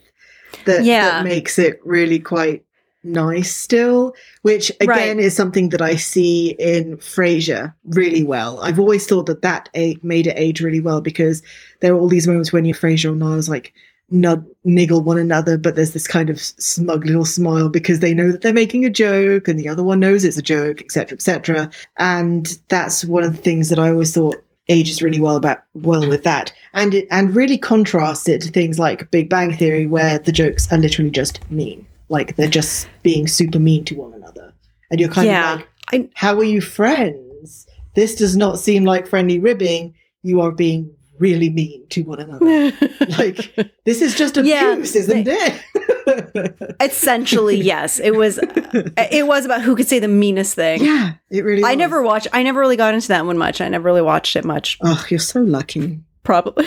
that, Yeah. that makes it really quite nice still which again Right. is something that i see in frasier really well i've always thought that that a- made it age really well because there are all these moments when you're frasier and niles like nud- niggle one another, but there's this kind of smug little smile because they know that they're making a joke and the other one knows it's a joke, etc., etc. And that's one of the things that I always thought ages really well about well with that, and it and really contrasts it to things like Big Bang Theory, where the jokes are literally just mean, like they're just being super mean to one another, and you're kind Yeah. of like, I- how are you friends? This does not seem like friendly ribbing. You are being really mean to one another. like this is just Yeah, abuse, isn't it? Essentially, yes. It was uh, it was about who could say the meanest thing. yeah, it really. I was. never watched I never really got into that one much. I never really watched it much. Oh, you're so lucky. Probably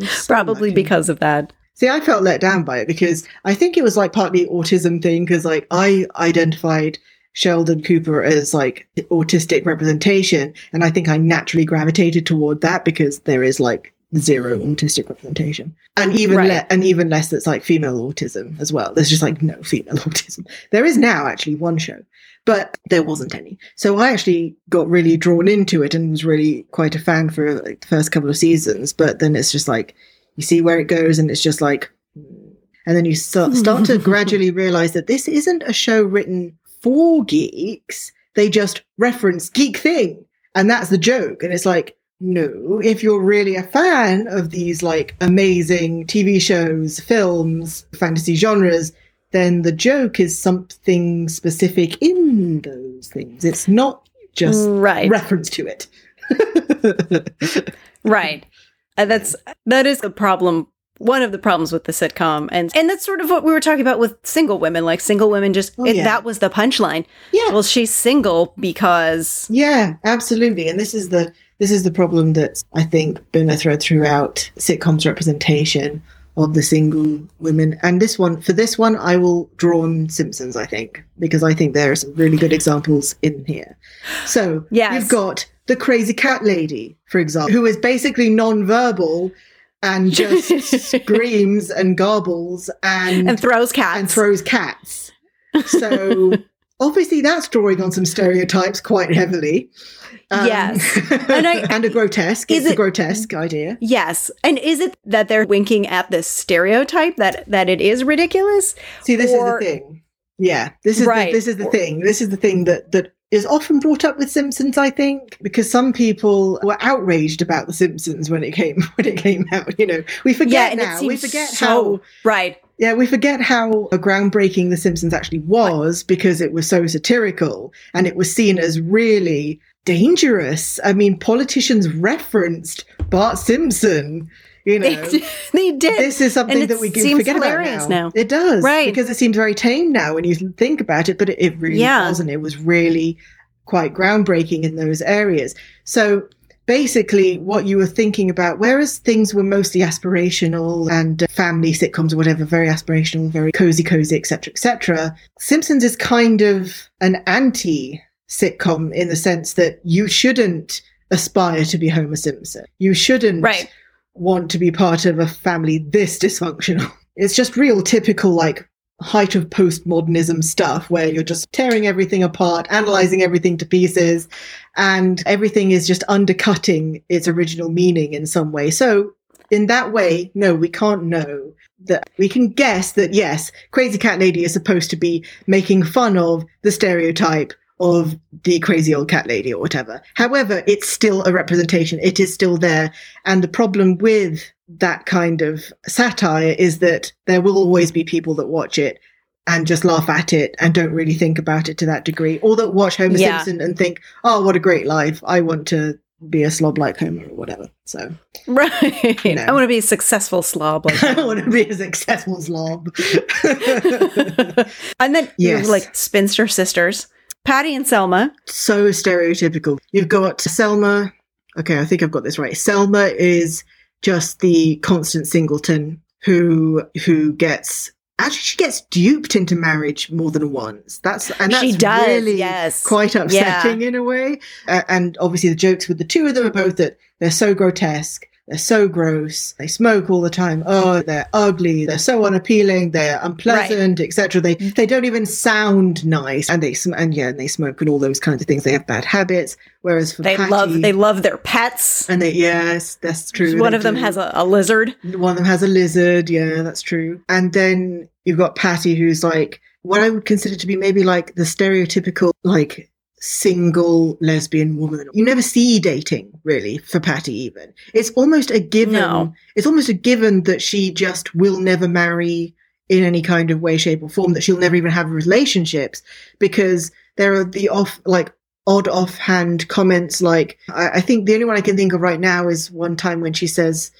so probably lucky. because of that. See, I felt let down by it because I think it was like partly autism thing because like I identified Sheldon Cooper as like autistic representation, and I think I naturally gravitated toward that because there is like zero autistic representation, and even Right. le- and even less that's like female autism as well. There's just like no female autism. There is now actually one show, but there wasn't any. So I actually got really drawn into it and was really quite a fan for like the first couple of seasons. But then it's just like you see where it goes, and it's just like, and then you start start to gradually realize that this isn't a show written for geeks. They just reference geek thing, and that's the joke. And it's like, no, if you're really a fan of these like amazing TV shows, films, fantasy genres, then the joke is something specific in those things. It's not just right. reference to it. Right. And that's that is the problem one of the problems with the sitcom and and that's sort of what we were talking about with single women like single women just Oh, it, yeah. that was the punchline yeah. well she's single because Yeah, absolutely. And this is the this is the problem that's I think been a thread throughout sitcoms representation of the single women. And this one for this one I will draw on Simpsons, I think, because I think there are some really good examples in here. So Yes. you've got the crazy cat lady, for example, who is basically non-verbal and just screams and garbles and and throws cats and throws cats. So obviously that's drawing on some stereotypes quite heavily. Um, Yes. And I- and a grotesque. Is it's a grotesque idea. yes and is it that they're winking at this stereotype that that it is ridiculous See, this Or- is the thing. Yeah, this is Right. the, this is the Or- thing. This is the thing that that is often brought up with Simpsons. I think because some people were outraged about the Simpsons when it came when it came out. You know, we yeah forget and now. it We forget so how right Yeah, we forget how groundbreaking The Simpsons actually was because it was so satirical and it was seen as really dangerous. I mean, politicians referenced Bart Simpson. You know, they did this is something that we can forget about now. now. It does, Right. Because it seems very tame now when you think about it, but it, it really Yeah. wasn't. It was really quite groundbreaking in those areas. So basically, what you were thinking about, whereas things were mostly aspirational and uh, family sitcoms or whatever, very aspirational, very cozy, cozy, etc., etc., Simpsons is kind of an anti sitcom in the sense that you shouldn't aspire to be Homer Simpson. You shouldn't right want to be part of a family this dysfunctional. It's just real typical, like, height of postmodernism stuff where you're just tearing everything apart, analyzing everything to pieces, and everything is just undercutting its original meaning in some way. So, in that way, no, we can't know that. We can guess that, yes, Crazy Cat Lady is supposed to be making fun of the stereotype of the crazy old cat lady or whatever. However, it's still a representation. It is still there. And the problem with that kind of satire is that there will always be people that watch it and just laugh at it and don't really think about it to that degree, or that watch Homer Yeah. Simpson and think, oh, what a great life. I want to be a slob like Homer or whatever. So right You know. i want to be a successful slob like I want to be a successful slob. and then Yes. you're like spinster sisters Patty and Selma. So stereotypical. You've got Selma. Okay, I think I've got this right. Selma is just the constant singleton who who gets actually she gets duped into marriage more than once. That's and that's she does, really yes. quite upsetting in a way. Uh, and obviously the jokes with the two of them are both that they're so grotesque. They're so gross. They smoke all the time. Oh, they're ugly. They're so unappealing. They're unpleasant, etc. They mm-hmm. they don't even sound nice, and they sm- and yeah, and they smoke and all those kinds of things. They have bad habits. Whereas for They Patty, love they love their pets. and they yes, that's true. One of them has a, a lizard. One of them has a lizard. Yeah, that's true. And then you've got Patty, who's like what I would consider to be maybe like the stereotypical like single lesbian woman. You never see dating really for Patty. Even it's almost a given. No. It's almost a given that she just will never marry in any kind of way, shape, or form. That she'll never even have relationships because there are the off like odd offhand comments like I, I think the only one I can think of right now is one time when she says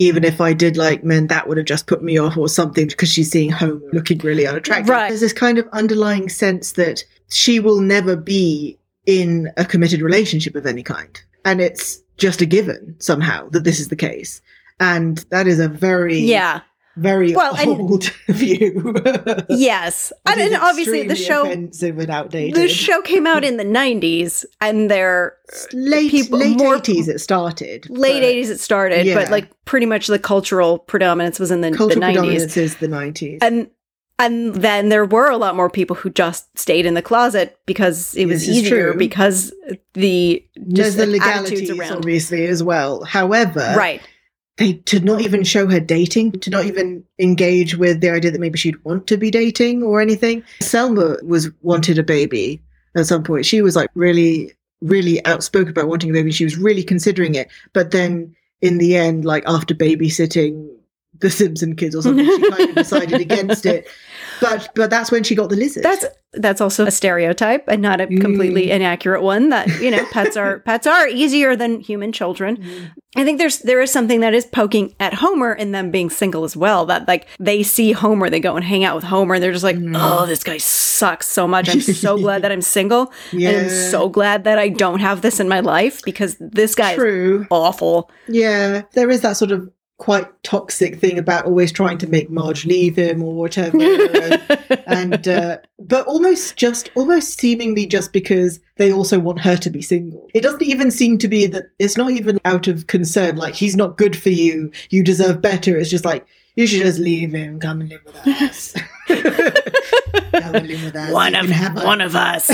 even if I did like men, that would have just put me off or something because she's seeing home looking really unattractive. Right. There's this kind of underlying sense that she will never be in a committed relationship of any kind. And it's just a given somehow that this is the case. And that is a very, Yeah. very Well, and- old view. Yes. And, and obviously the show offensive and outdated. the show came out in the 90s and they're late people- late more- 80s it started. late but 80s it started, Yeah. but like pretty much the cultural predominance was in the, the 90s. predominance is the 90s. And and then there were a lot more people who just stayed in the closet because it was easier true. because the There's just the legalities, around. obviously, as well. However, Right. they to not even show her dating, to not even engage with the idea that maybe she'd want to be dating or anything. Selma was wanted a baby at some point. She was like really, really outspoken about wanting a baby. She was really considering it. But then in the end, like after babysitting the Simpson kids or something, she kind of decided against it. But but that's when she got the lizard. That's that's also a stereotype and not a Mm. completely inaccurate one that, you know, pets are pets are easier than human children. Mm. I think there's there is something that is poking at Homer in them being single as well. That like they see Homer, they go and hang out with Homer, and they're just like, Mm. "Oh, this guy sucks so much. I'm so glad that I'm single, and I'm so glad that I don't have this in my life because this guy is awful." Yeah, there is that sort of quite toxic thing about always trying to make Marge leave him or whatever. and uh, but almost just almost seemingly just because they also want her to be single. It doesn't even seem to be that it's not even out of concern. Like he's not good for you. You deserve better. It's just like you should just leave him. Come and live with us. come and live with us. one You of have a- one of us,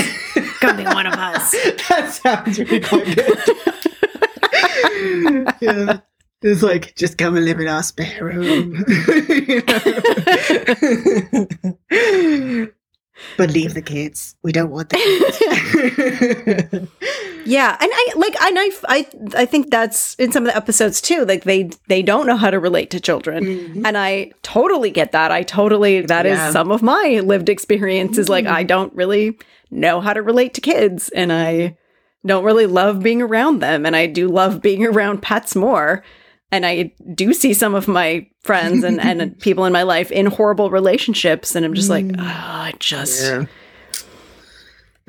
come be one of us. that sounds really quite good. yeah. It's like, just come and live in our spare room. But leave the kids. We don't want the kids. Yeah, and I like, and I, I, I think that's in some of the episodes too. Like they, they don't know how to relate to children, Mhm. and I totally get that. I totally that is Yeah. some of my lived experience. Is like I don't really know how to relate to kids, and I don't really love being around them, and I do love being around pets more. And I do see some of my friends and, and people in my life in horrible relationships, and I'm just like, oh, I just Yeah.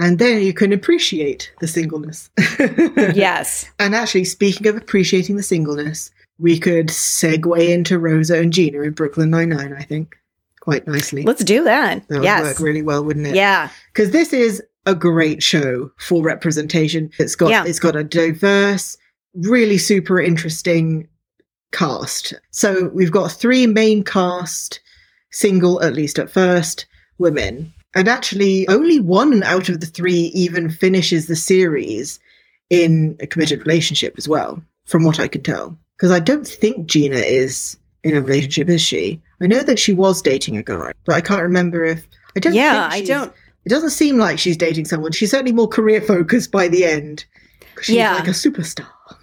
And then you can appreciate the singleness. yes, And actually, speaking of appreciating the singleness, we could segue into Rosa and Gina in Brooklyn Nine-Nine, I think, quite nicely. let's do that. That would yes, work really well, wouldn't it? yeah. because this is a great show for representation. It's got Yeah. it's got a diverse, really super interesting cast. So we've got three main cast, single at least at first, women. And actually only one out of the three even finishes the series in a committed relationship as well, from what I can tell. Because I don't think Gina is in a relationship, is she? I know that she was dating a guy, but I can't remember if I don't Yeah, think I don't. it doesn't seem like she's dating someone. She's certainly more career focused by the end. She's Yeah. like a superstar.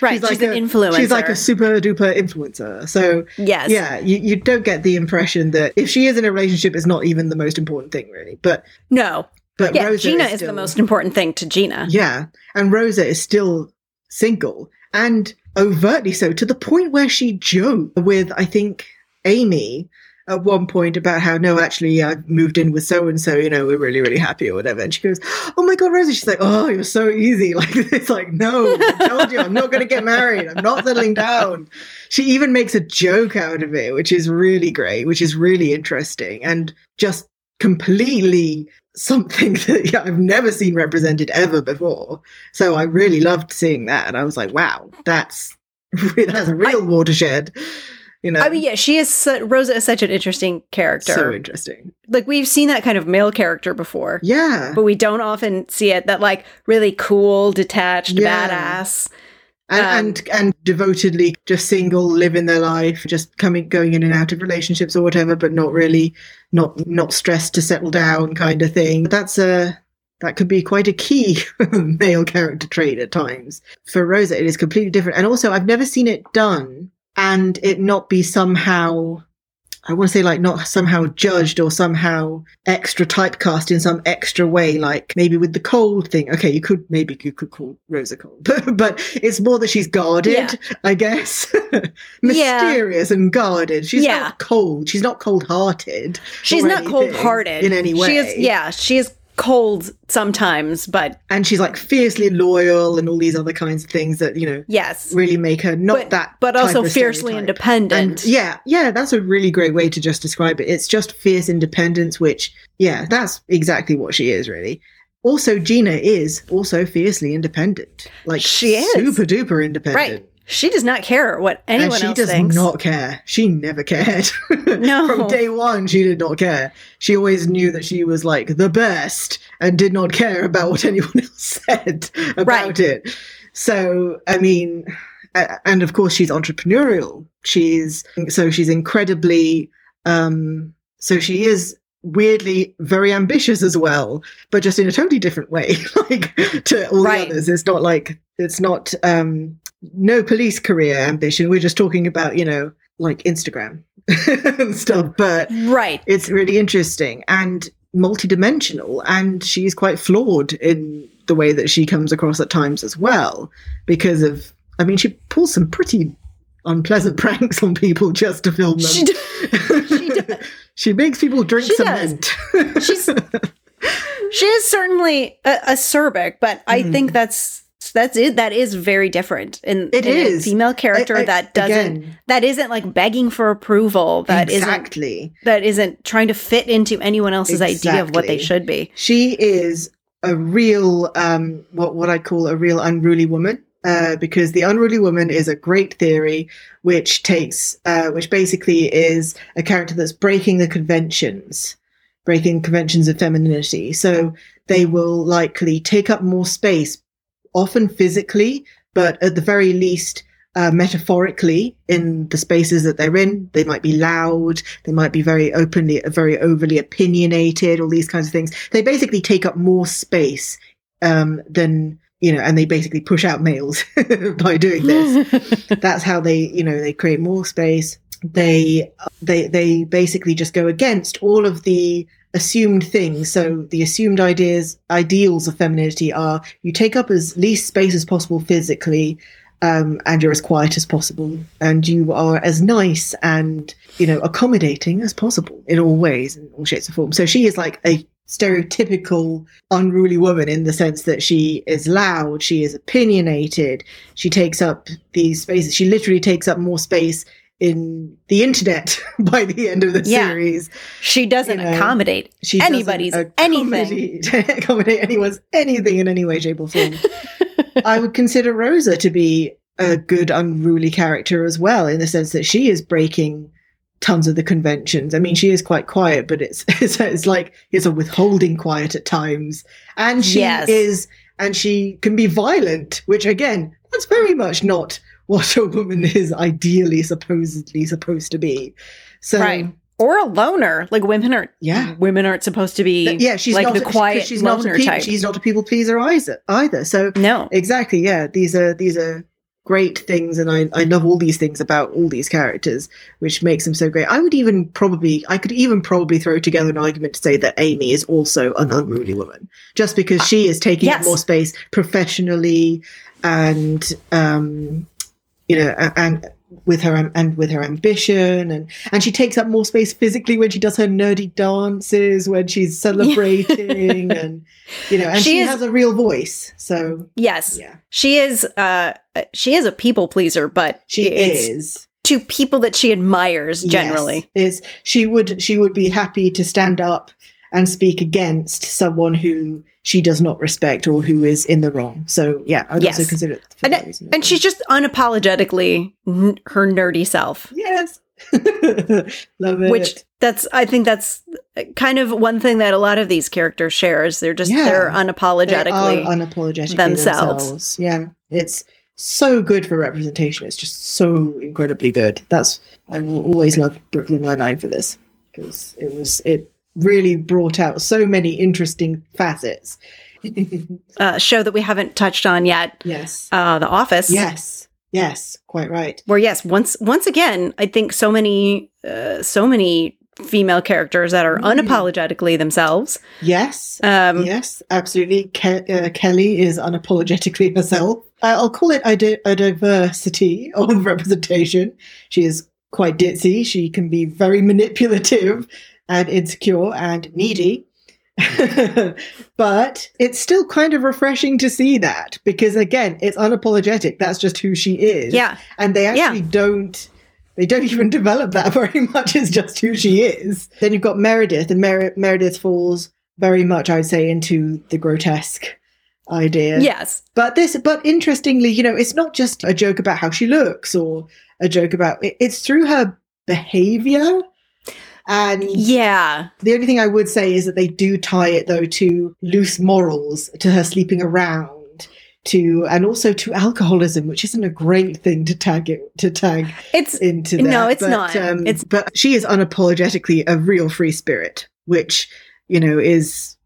Right, she's like an a, influencer. She's like a super duper influencer. So Yes. yeah, you, you don't get the impression that if she is in a relationship, it's not even the most important thing, really. But No. but Yeah. Rosa Gina is, is, the most important thing to Gina. Yeah, and Rosa is still single and overtly so to the point where she joked with I think Amy at one point about how no, actually, I moved in with so and so. You know, we're really, really happy or whatever. And she goes, "Oh my god, Rosie!" She's like, "Oh, you're so easy." Like it's like, no, I told you, I'm not going to get married. I'm not settling down. She even makes a joke out of it, which is really great, which is really interesting, and just completely something that yeah, I've never seen represented ever before. So I really loved seeing that, and I was like, "Wow, that's that's a real I, watershed." You know, I mean, yeah, she is su- Rosa is such an interesting character. So interesting. Like we've seen that kind of male character before. Yeah, but we don't often see it. That like really cool, detached, yeah. badass. And, um, and, and devotedly just single, living their life, just coming going in and out of relationships or whatever, but not really not not stressed to settle down kind of thing. That's a that could be quite a key male character trait at times. For Rosa, it is completely different. And also, I've never seen it done and it not be somehow I want to say like not somehow judged or somehow extra typecast in some extra way, like maybe with the cold thing. Okay, you could maybe you could call Rosa cold, but, but it's more that she's guarded, yeah. I guess, mysterious yeah. and guarded. She's yeah. not cold. She's not cold hearted. She's not cold hearted in any way. She is, yeah, she is cold sometimes, but and she's like fiercely loyal and all these other kinds of things that you know, yes, really make her not but, that, but also fiercely independent. And yeah, yeah, that's a really great way to just describe it. It's just fierce independence, which yeah, that's exactly what she is, really. Also, Gina is also fiercely independent. Like she is super duper independent. Right. She does not care what anyone and she else does thinks. not care. She never cared. No. From day one, she did not care. She always knew that she was like the best and did not care about what anyone else said about right. it. So, I mean, and of course, she's entrepreneurial. She's so she's incredibly, um, so she is weirdly very ambitious as well, but just in a totally different way, like to all right. the others. It's not like it's not um no police career ambition. We're just talking about, you know, like Instagram and stuff. But right. it's really interesting and multidimensional. And she's quite flawed in the way that she comes across at times as well, because of I mean, she pulls some pretty unpleasant pranks on people just to film them. She, she, she makes people drink she cement. She's she is certainly a, acerbic, but I mm. think that's that's it. That is very different And it in is. a female character I, I, that doesn't again, that isn't like begging for approval. That exactly. isn't that isn't trying to fit into anyone else's exactly. idea of what they should be. She is a real um what what I call a real unruly woman. Uh, because the unruly woman is a great theory which takes uh, which basically is a character that's breaking the conventions breaking conventions of femininity so they will likely take up more space often physically, but at the very least, uh, metaphorically in the spaces that they're in. They might be loud. They might be very openly, very overly opinionated, all these kinds of things. They basically take up more space, um, than, you know, and they basically push out males by doing this. That's how they, you know, they create more space. They, they, they basically just go against all of the assumed things. So the assumed ideas, ideals of femininity are you take up as least space as possible physically, um, and you're as quiet as possible, and you are as nice and you know accommodating as possible in all ways, in all shapes and forms. So she is like a stereotypical unruly woman in the sense that she is loud, she is opinionated, she takes up these spaces. She literally takes up more space in the internet by the end of the yeah. series. She doesn't you know, accommodate she anybody's anything. accommodate anyone's anything in any way, shape, or form. I would consider Rosa to be a good unruly character as well, in the sense that she is breaking tons of the conventions. I mean, she is quite quiet, but it's it's, it's like it's a withholding quiet at times, and she yes. is, and she can be violent, which again, that's very much not what a woman is ideally supposedly supposed to be. So right. Or a loner, like women are. Yeah, women aren't supposed to be. Yeah, she's like not the quiet she's loner not a pe- type. She's not a people pleaser either. Either. So no, exactly. Yeah, these are these are great things, and I I love all these things about all these characters, which makes them so great. I would even probably I could even probably throw together an argument to say that Amy is also an unruly woman, just because she is taking yes. more space professionally and um you know, and with her and with her ambition and and she takes up more space physically when she does her nerdy dances when she's celebrating and you know and She she, is- has a real voice so Yes. yeah She is uh she is a people pleaser, but she is to people that she admires generally. Yes, is she would she would be happy to stand up and speak against someone who she does not respect or who is in the wrong. So yeah, I'd Yes. also consider it And, reason. and she's just unapologetically n- her nerdy self. yes, love it. Which that's I think that's uh, kind of one thing that a lot of these characters share is they're just Yeah. they're They unapologetically unapologetically themselves. themselves. Yeah, it's so good for representation. It's just so incredibly good. That's I will always love Brooklyn Nine Nine for this because it was it really brought out so many interesting facets. uh, show that we haven't touched on yet. yes, Uh, the Office. yes, yes, quite right. Where yes, once once again, I think so many uh, so many female characters that are Mm. unapologetically themselves. Yes, Um, yes, absolutely. Ke- uh, Kelly is unapologetically herself. I'll call it a, di- a diversity of representation. She is quite ditzy. She can be very manipulative and insecure and mm-hmm. needy. but it's still kind of refreshing to see that because again, it's unapologetic. That's just who she is. Yeah. And they actually don't they don't even develop that very much. It's just who she is. Then you've got Meredith, and Mer- Meredith falls very much, I'd say, into the grotesque idea. Yes. But this, but interestingly, you know, it's not just a joke about how she looks or a joke about it, it's through her behavior. And Yeah. the only thing I would say is that they do tie it though to loose morals, to her sleeping around, to and also to alcoholism, which isn't a great thing to tag it to tag It's into that. No, it's but, not. Um, It's- but she is unapologetically a real free spirit, which you know is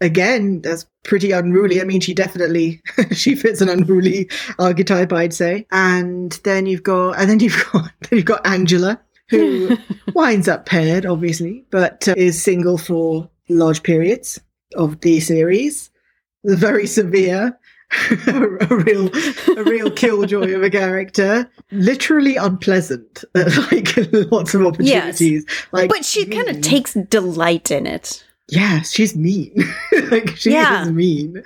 again that's pretty unruly. I mean, she definitely she fits an unruly archetype, I'd say. And then you've got and then you've got then you've got Angela, who winds up paired, obviously, but uh, is single for large periods of the series. The Very severe. a real a real killjoy of a character literally unpleasant like lots of opportunities like but she kind of takes delight in it. yeah she's mean like she Yeah. is mean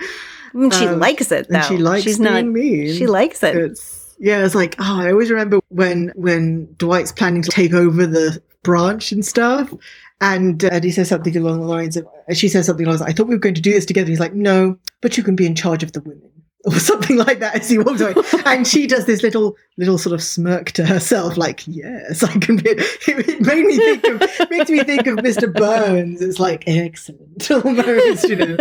mean, she Um, likes it though. she likes She's being not mean she likes it. it's yeah it's like oh i always remember when when dwight's planning to take over the branch and stuff and, uh, and he says something along the lines of she says something along the lines i thought we were going to do this together. He's like no but you can be in charge of the women or something like that as he walks away. And she does this little little sort of smirk to herself like yes i can be it made me think of makes me think of mr burns. It's like excellent almost you know.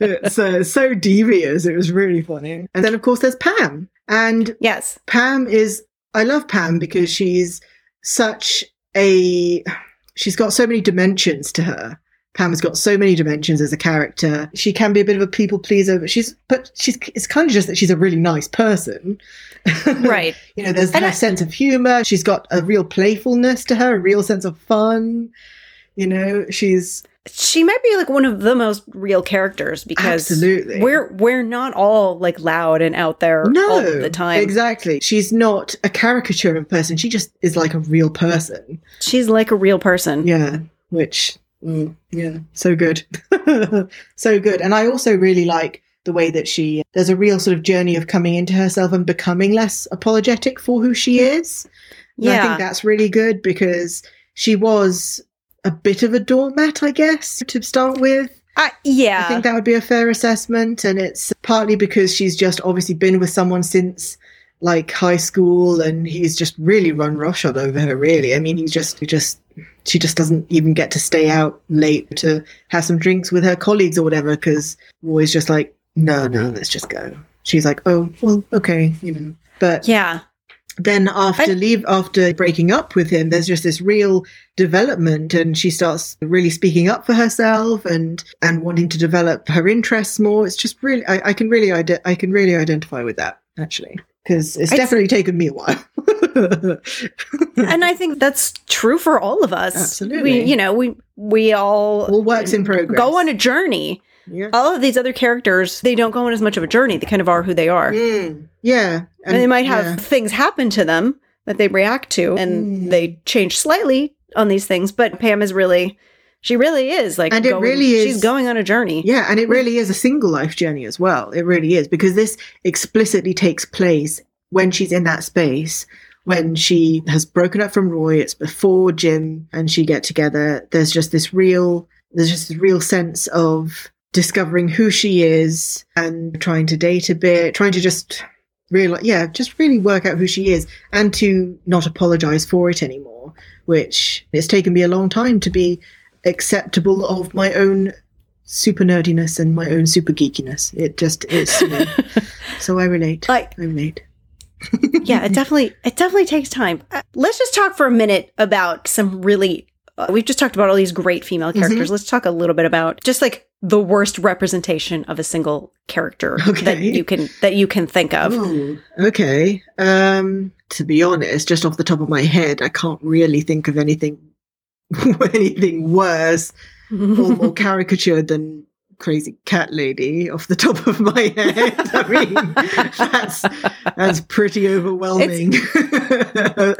It's uh, so devious. It was really funny. And then of course there's pam and Yes. Pam is I love Pam because she's such a she's got so many dimensions to her. Pam has got so many dimensions as a character. She can be a bit of a people pleaser, but she's but she's it's kind of just that she's a really nice person. Right. you know, there's And her I- sense of humor. She's got a real playfulness to her, a real sense of fun. You know, she's she might be like one of the most real characters because Absolutely. we're we're not all like loud and out there no all the time. Exactly. She's not a caricature of a person. She just is like a real person. She's like a real person. Yeah, which mm, yeah, so good, so good. And I also really like the way that she there's a real sort of journey of coming into herself and becoming less apologetic for who she is. And I think that's really good because she was a bit of a doormat, I guess, to start with. I, yeah. I think that would be a fair assessment. And it's partly because she's just obviously been with someone since like high school and he's just really run roughshod over her, really. I mean, he's just, he just, she just doesn't even get to stay out late to have some drinks with her colleagues or whatever because always just like, no, no, let's just go. She's like, oh, well, okay, you know. But yeah. Then after leave after breaking up with him there's just this real development and she starts really speaking up for herself and and wanting to develop her interests more it's just really i, I can really ide- i can really identify with that actually because it's definitely taken me a while and I think that's true for all of us. Absolutely. We, you know, we we all all works in progress go on a journey. Yeah All of these other characters, they don't go on as much of a journey. They kind of are who they are. Mm, yeah And, they might have yeah. things happen to them that they react to and Mm. they change slightly on these things, but Pam is really she really is like And it going- really is- she's going on a journey. Yeah, and it really is a single life journey as well. It really is because this explicitly takes place when she's in that space, when she has broken up from Roy. It's before Jim and she get together. There's just this real, there's just this real sense of discovering who she is and trying to date a bit, trying to just realize, yeah, just really work out who she is and to not apologize for it anymore, which it's taken me a long time to be acceptable of my own super nerdiness and my own super geekiness. It just is. You know. so I relate. Like I relate. yeah, it definitely it definitely takes time. Uh, let's just talk for a minute about some really. Uh, we've just talked about all these great female Mm-hmm. characters. Let's talk a little bit about just like the worst representation of a single character that you can that you can think of. Oh, okay. Um, to be honest, just off the top of my head, I can't really think of anything anything worse or more caricatured than crazy cat lady off the top of my head. I mean, that's that's pretty overwhelming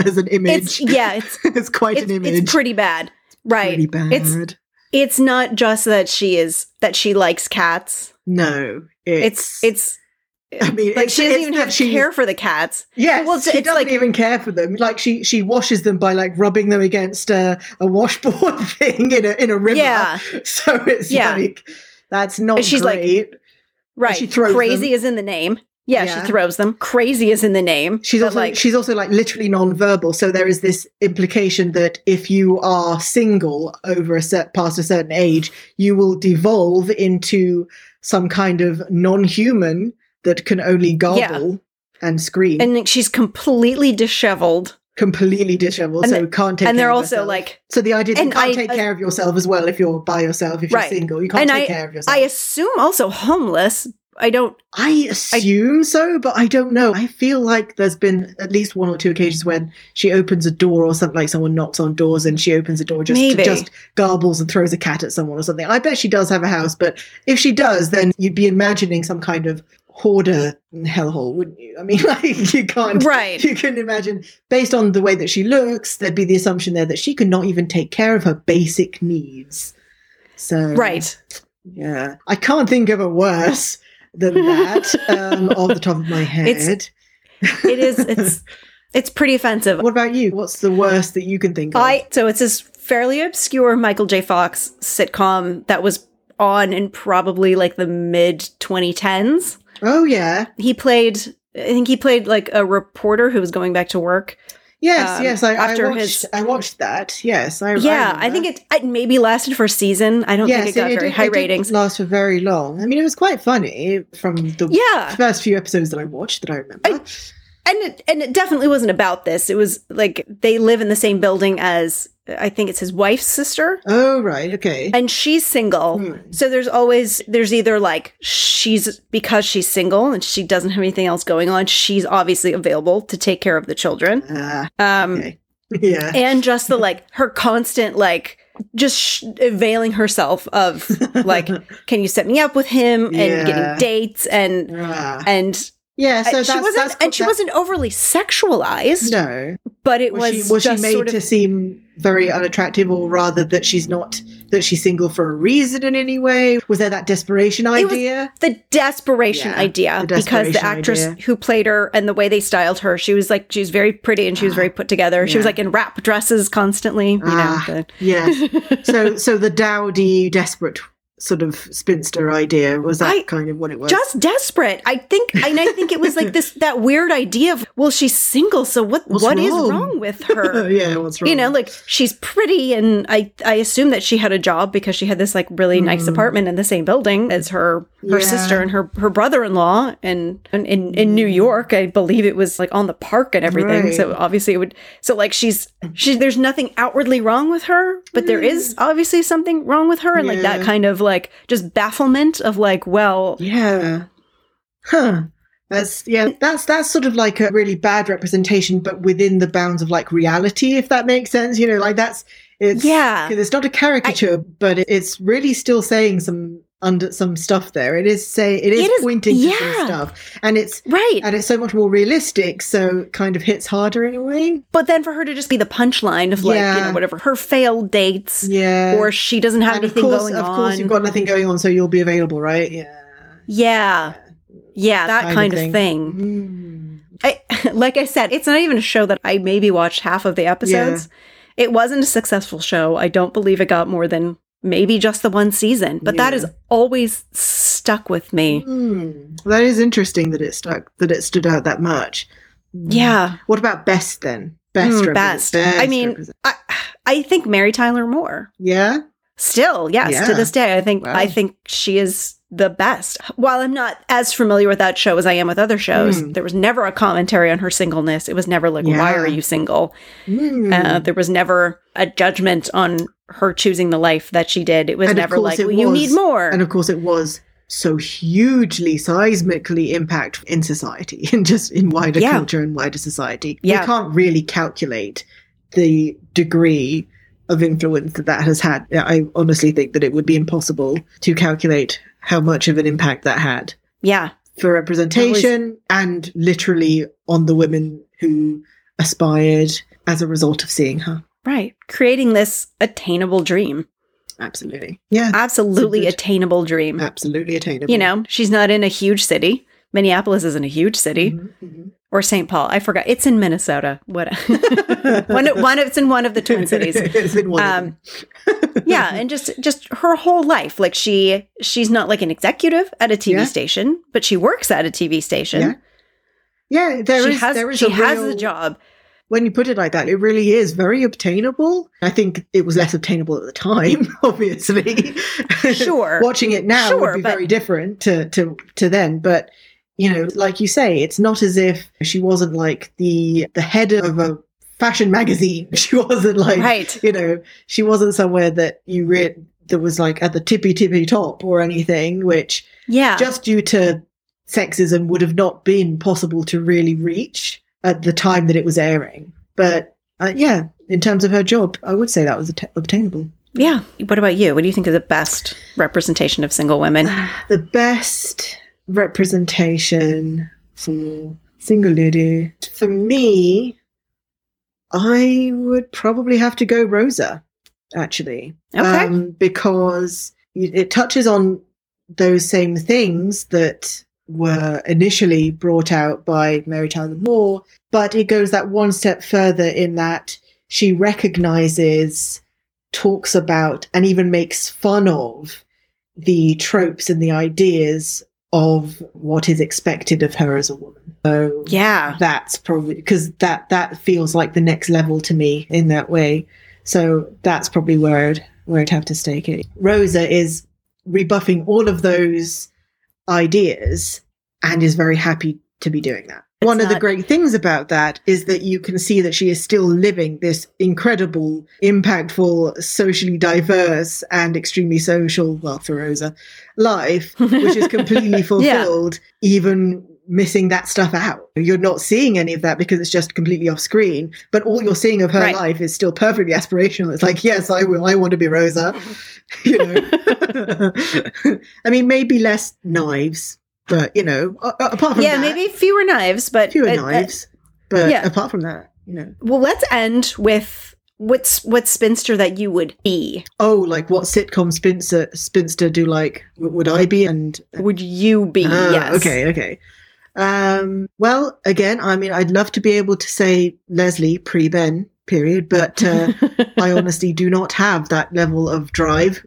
as an image. it's yeah, it's It's quite it's, an image. it's pretty bad, right? Pretty bad. It's it's not just that she is that she likes cats. no, It's it's. it's I mean, like she doesn't even have she- care for the cats. Yes, Well, it's- she doesn't like- even care for them. Like she she washes them by like rubbing them against a, a washboard thing in a in a river. Yeah. So it's Yeah. like that's not And she's like, great. Right. she throws Crazy them. is in the name. Yeah, Yeah. she throws them. Crazy is in the name. She's also like she's also like literally non-verbal. So there is this implication that if you are single over a set past a certain age, you will devolve into some kind of non-human that can only gargle and scream, and she's completely disheveled. Completely disheveled. and so the- can't take. and they're also like So the idea that you can't I- take care of yourself as well if you're by yourself, if Right. you're single, you can't And take I- care of yourself. I assume also homeless. I don't I assume so, but I don't know. I feel like there's been at least one or two occasions when she opens a door or something like someone knocks on doors and she opens a door just Maybe. just garbles and throws a cat at someone or something. I bet she does have a house, but if she does, then you'd be imagining some kind of hoarder hellhole, wouldn't you? I mean, like you can't Right. you can imagine based on the way that she looks, there'd be the assumption there that she could not even take care of her basic needs. So right. yeah, I can't think of a worse than that um, off the top of my head. It's- It is it's it's pretty offensive. what about you? What's the worst that you can think of? I so it's this fairly obscure Michael J. Fox sitcom that was on in probably like the mid 2010s. Oh yeah, He played I think he played like a reporter who was going back to work. yes, Um, yes. I, I after watched. his- I watched that. Yes, I. yeah, I think it, it maybe lasted for a season. I don't Yes, think it got very did- high ratings. Last for very long. I mean, it was quite funny from the Yeah. first few episodes that I watched that I remember. I- and it, and it definitely wasn't about this. It was like they live in the same building as I think it's his wife's sister, oh right, okay. and she's single. Hmm. So there's always there's either like she's because she's single and she doesn't have anything else going on. She's obviously available to take care of the children. Ah, Um, okay. Yeah. and just the like her constant like just sh- availing herself of like can you set me up with him and Yeah. getting dates and Ah. and yeah. So and that's, she wasn't and she that- wasn't overly sexualized No. but it was, was, she was she made sort to seem very unattractive or rather that she's not that she's single for a reason in any way was there that desperation was- idea the desperation Yeah, idea the because the actress idea. who played her and the way they styled her she was like she was very pretty and she was very put together she was like in wrap dresses constantly you Ah. know the- yes so so the dowdy desperate sort of spinster idea was that I- kind of what it was just desperate. I think, and I think it was like this that weird idea of, well, she's single, so what? What's what is wrong? wrong with her? yeah what's wrong You know, like she's pretty, and I I assume that she had a job because she had this like really nice apartment in the same building as her her Mm. Yeah. sister and her her brother in law, and, and in in New York, I believe it was like on the park and everything. So obviously it would. So like she's she there's nothing outwardly wrong with her, but there is obviously something wrong with her, and like that Mm. Kind of like just bafflement of like, well, yeah. Huh. That's yeah that's that's sort of like a really bad representation but within the bounds of like reality if that makes sense you know like that's it's yeah, it's not a caricature but it's really still saying some under some stuff there. It is say it is, It is- pointing to some stuff, and it's Right. and it's so much more realistic. So kind of hits harder in a way. But then for her to just be the punchline of like, you know, whatever, her failed dates Yeah. or she doesn't have and anything course, going of on. Of course, you've got nothing going on, so you'll be available, right? Yeah. yeah. Yeah, that kind, of thing. Mm. I, like I said, it's not even a show that I maybe watched half of the episodes. It wasn't a successful show. I don't believe it got more than maybe just the one season, but that Yeah. has always stuck with me. Mm. That is interesting that it stuck, that it stood out that much. Mm. Yeah. What about best then? Best. Mm, represent- best. I mean, I, I think Mary Tyler Moore. yeah. Still, yes, to this day, I think Wow. I think she is the best. While I'm not as familiar with that show as I am with other shows, Mm. there was never a commentary on her singleness. It was never like, "Why are you single?" Mm. Uh, there was never a judgment on her choosing the life that she did. It was And never like, well, "You need more." and of course, it was so hugely seismically impact in society and just in wider Yeah. culture and wider society. Yeah. We can't really calculate the degree of influence that that has had. I honestly think that it would be impossible to calculate how much of an impact that had yeah, for representation and literally on the women who aspired as a result of seeing her. right. Creating this attainable dream, Absolutely. Yeah. absolutely good- attainable dream. Absolutely attainable. You know, she's not in a huge city. Minneapolis isn't a huge city. Mhm, mhm. Or St. Paul. I forgot. It's in Minnesota. What one one it's in one of the twin cities. it's been one Um, yeah, and just just her whole life, like she she's not like an executive at a TV Yeah. station, but she works at a TV station. Yeah. yeah, there she is has there is she a has real- the job. When you put it like that, it really is very obtainable. I think it was less obtainable at the time, obviously. Sure. Watching it now Sure, would be but- very different to, to to then, but you know, like you say, it's not as if she wasn't like the the head of a fashion magazine. She wasn't like Right. you know, she wasn't somewhere that you read that was like at the tippy tippy top or anything, which Yeah. just due to sexism would have not been possible to really reach at the time that it was airing. But uh, yeah, in terms of her job, I would say that was atta- obtainable. yeah. What about you? What do you think is the best representation of single women? The best representation for single lady for me, I would probably have to go Rosa, actually. Okay. um, because it it touches on those same things that were initially brought out by Mary Tyler Moore, but it goes that one step further in that she recognizes, talks about, and even makes fun of the tropes and the ideas of what is expected of her as a woman. So yeah. that's probably because that that feels like the next level to me in that way. So that's probably where I'd where I'd have to stake it. Rosa is rebuffing all of those ideas and is very happy to be doing that. It's One of the great things about that is that you can see that she is still living this incredible, impactful, socially diverse, and extremely social, well, for Rosa, life, which is completely fulfilled, even missing that stuff out. You're not seeing any of that because it's just completely off screen, but all you're seeing of her Right. life is still perfectly aspirational. It's like, yes, I will. I want to be Rosa. You know, I mean, maybe less knives, but you know, apart from yeah, that, maybe fewer knives, but fewer uh, uh, knives. But yeah. apart from that, you know, well, let's end with what's what spinster that you would be. oh, like what sitcom spinster spinster do like? Would I be? And Would you be? Ah, yes. Okay, okay. Um, well, again, I mean, I'd love to be able to say Leslie pre Ben, period, but uh, I honestly do not have that level of drive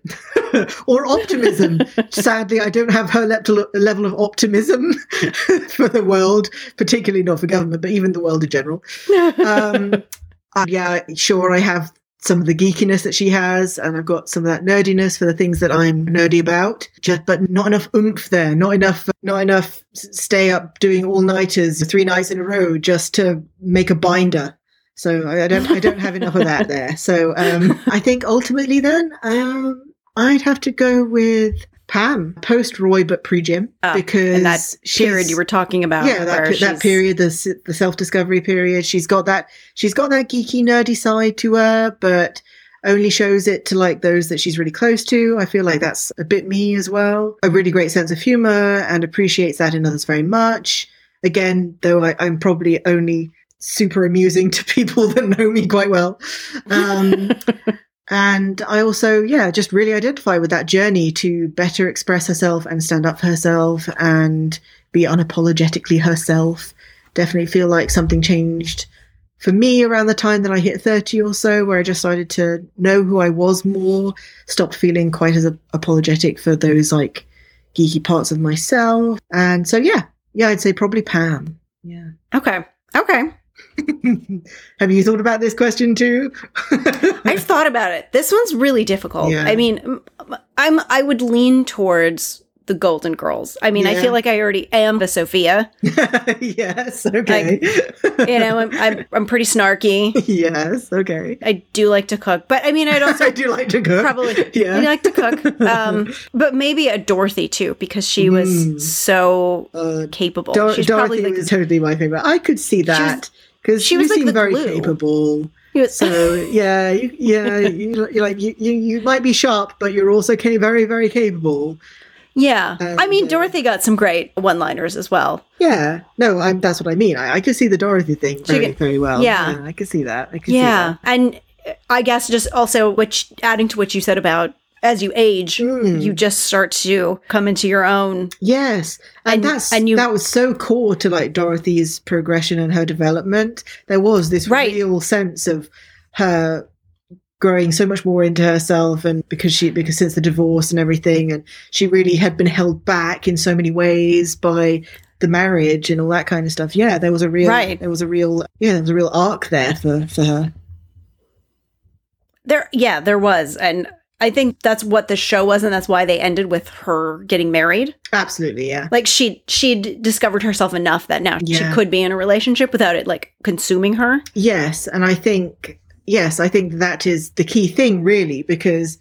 or optimism. Sadly, I don't have her level of optimism for the world, particularly not for government, but even the world in general. Um, uh, yeah, sure, I have some of the geekiness that she has, and I've got some of that nerdiness for the things that I'm nerdy about. Just, but not enough oomph there. Not enough. Not enough. Stay up doing all nighters three nights in a row just to make a binder. So I, I don't. I don't have enough of that there. So um, I think ultimately, then um, I'd have to go with Pam, post Roy, but pre Jim, Ah, because and that period you were talking about. yeah, that, that period, the the self discovery period. She's got that. She's got that geeky, nerdy side to her, but only shows it to like those that she's really close to. I feel like that's a bit me as well. A really great sense of humor and appreciates that in others very much. Again, though I, I'm probably only super amusing to people that know me quite well. Um, and I also, yeah, just really identify with that journey to better express herself and stand up for herself and be unapologetically herself. Definitely feel like something changed for me around the time that I hit 30 or so, where I just started to know who I was more, stopped feeling quite as apologetic for those like geeky parts of myself. And so, yeah, yeah, I'd say probably Pam. Yeah. Okay. Okay. Have you thought about this question too? I've thought about it. This one's really difficult. Yeah. I mean, I'm I would lean towards the Golden Girls. I mean, I feel like I already am the Sophia. yes, okay. You know, I'm I'm, I'm pretty snarky. yes, okay. I do like to cook, but I mean, I'd also I do like to cook. probably yeah. I like to cook. Um, but maybe a Dorothy too, because she was Mm. so uh, capable. Dor- She's Dorothy probably like was totally my favorite. I could see that because she was was like seem very glue. capable. was- So yeah, you, yeah, you, you're like you, you, you might be sharp, but you're also ca- very, very capable. yeah. I mean, uh, Dorothy got some great one-liners as well. Yeah, no, I'm, that's what I mean. I, I could see the Dorothy thing very, very well. yeah. I could see that. I could see Yeah, and I guess just also which adding to what you said about as you age, Mm. you just start to come into your own. Yes, and, And- that's and you- that was so core to like Dorothy's progression and her development. There was this Right. real sense of her growing so much more into herself, and because she because since the divorce and everything, and she really had been held back in so many ways by the marriage and all that kind of stuff. Yeah, there was a real Right. there was a real yeah there was a real arc there for for her. There, yeah, there was, and I think that's what the show was, and that's why they ended with her getting married. Absolutely, yeah. Like she she'd discovered herself enough that now she could be in a relationship without it like consuming her. Yes, and I think yes, I think that is the key thing really because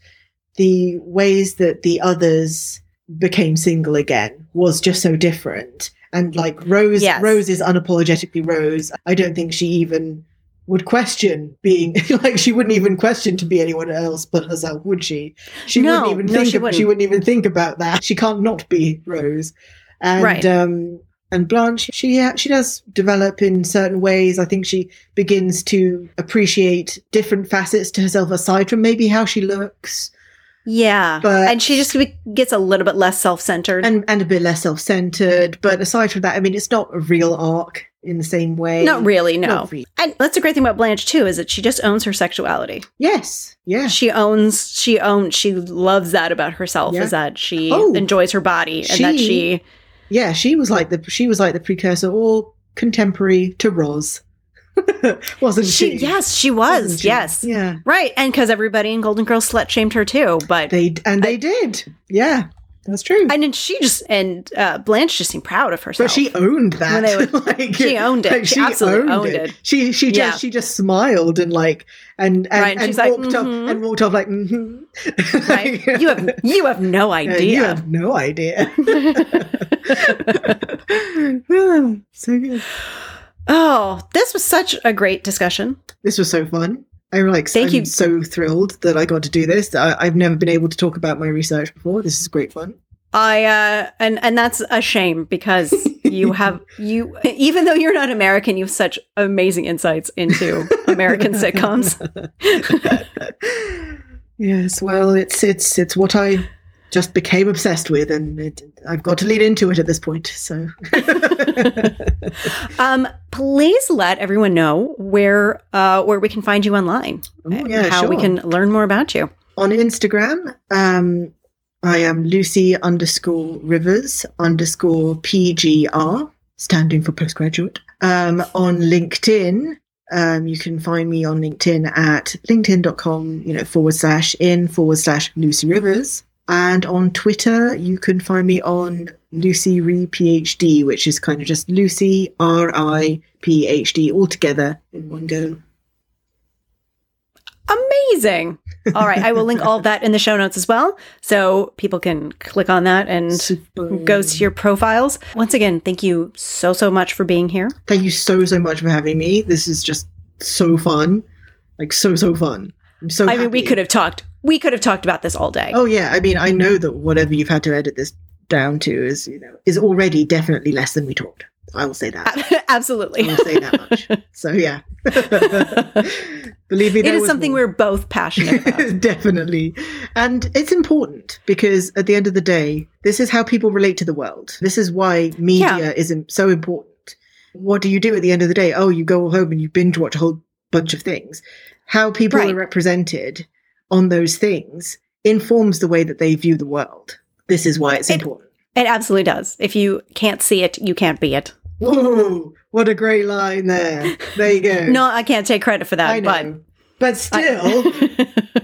the ways that the others became single again was just so different. And like Rose Yes. Rose is unapologetically Rose. I don't think she even would question being like she wouldn't even question to be anyone else but herself, would she? She No, wouldn't even no, think she wouldn't. she wouldn't even think about that. She can't not be Rose. And Right. um and Blanche, she she does develop in certain ways. I think she begins to appreciate different facets to herself aside from maybe how she looks, Yeah, But- and she just gets a little bit less self centered. and and a bit less self centered. But aside from that, I mean, it's not a real arc in the same way. Not really, no. Not really. And that's a great thing about Blanche too, is that she just owns her sexuality. Yes, yeah, She owns, she owns, she loves that about herself, Yeah. is that she Oh, enjoys her body and that she- she, yeah. She was like the she was like the precursor or contemporary to Roz, wasn't she, she? yes, she was, she? yes. yeah. Right. And because everybody in Golden Girls slut shamed her too. But, They and they did. Yeah, that's true. and then she just, and uh, Blanche just seemed proud of herself. But she owned that. When they would- like, she owned it. She absolutely owned it. She she just Yeah. she just smiled and like and and, Right, and and she's like, walked "Mhm." up and walked off like mhm. right? you have, you have no Yeah, idea. you have no idea. So good. oh, this was such a great discussion. This was so fun. I'm like Thank I'm you. so thrilled that I got to do this. I, I've never been able to talk about my research before. This is great fun. I uh and and that's a shame because you have you even though you're not American, you have such amazing insights into American sitcoms. yes, well, it's it's it's what I just became obsessed with, and it, I've got to lead into it at this point. So, Um, please let everyone know where uh where we can find you online. Oh, and yeah, how we can learn more about you. on Instagram, um, I am Lucy underscore Rivers underscore PGR, standing for postgraduate. Um, on LinkedIn, um, you can find me on LinkedIn at linkedin.com, you know, forward slash in forward slash Lucy Rivers. And on Twitter, you can find me on Lucy Re PhD, which is kind of just Lucy R I P H D all together in one go. Amazing. All right, I will link all that in the show notes as well, so people can click on that and Super. go to your profiles. Once again, thank you so so much for being here. Thank you so, so much for having me. This is just so fun. Like, so, so fun. I'm so I mean, we could have talked. We could have talked about this all day. Oh yeah, I mean, I know that whatever you've had to edit this down to is, you know, is already definitely less than we talked. I will say that. Absolutely. I will say that much. So yeah, believe me, it is something more. we're both passionate about. definitely, and it's important because at the end of the day, this is how people relate to the world. This is why media Yeah. is so important. What do you do at the end of the day? Oh, you go home and you binge watch a whole bunch of things. How people Right. are represented on those things informs the way that they view the world. This is why it's It- important. it absolutely does. If you can't see it, you can't be it. Whoa, what a great line there. There you go. No, I can't take credit for that. I know. But, still,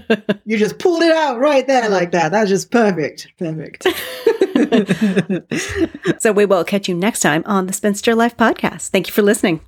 but you just pulled it out right there like that. That's just perfect. Perfect. so we will catch you next time on the Spinster Life podcast. Thank you for listening.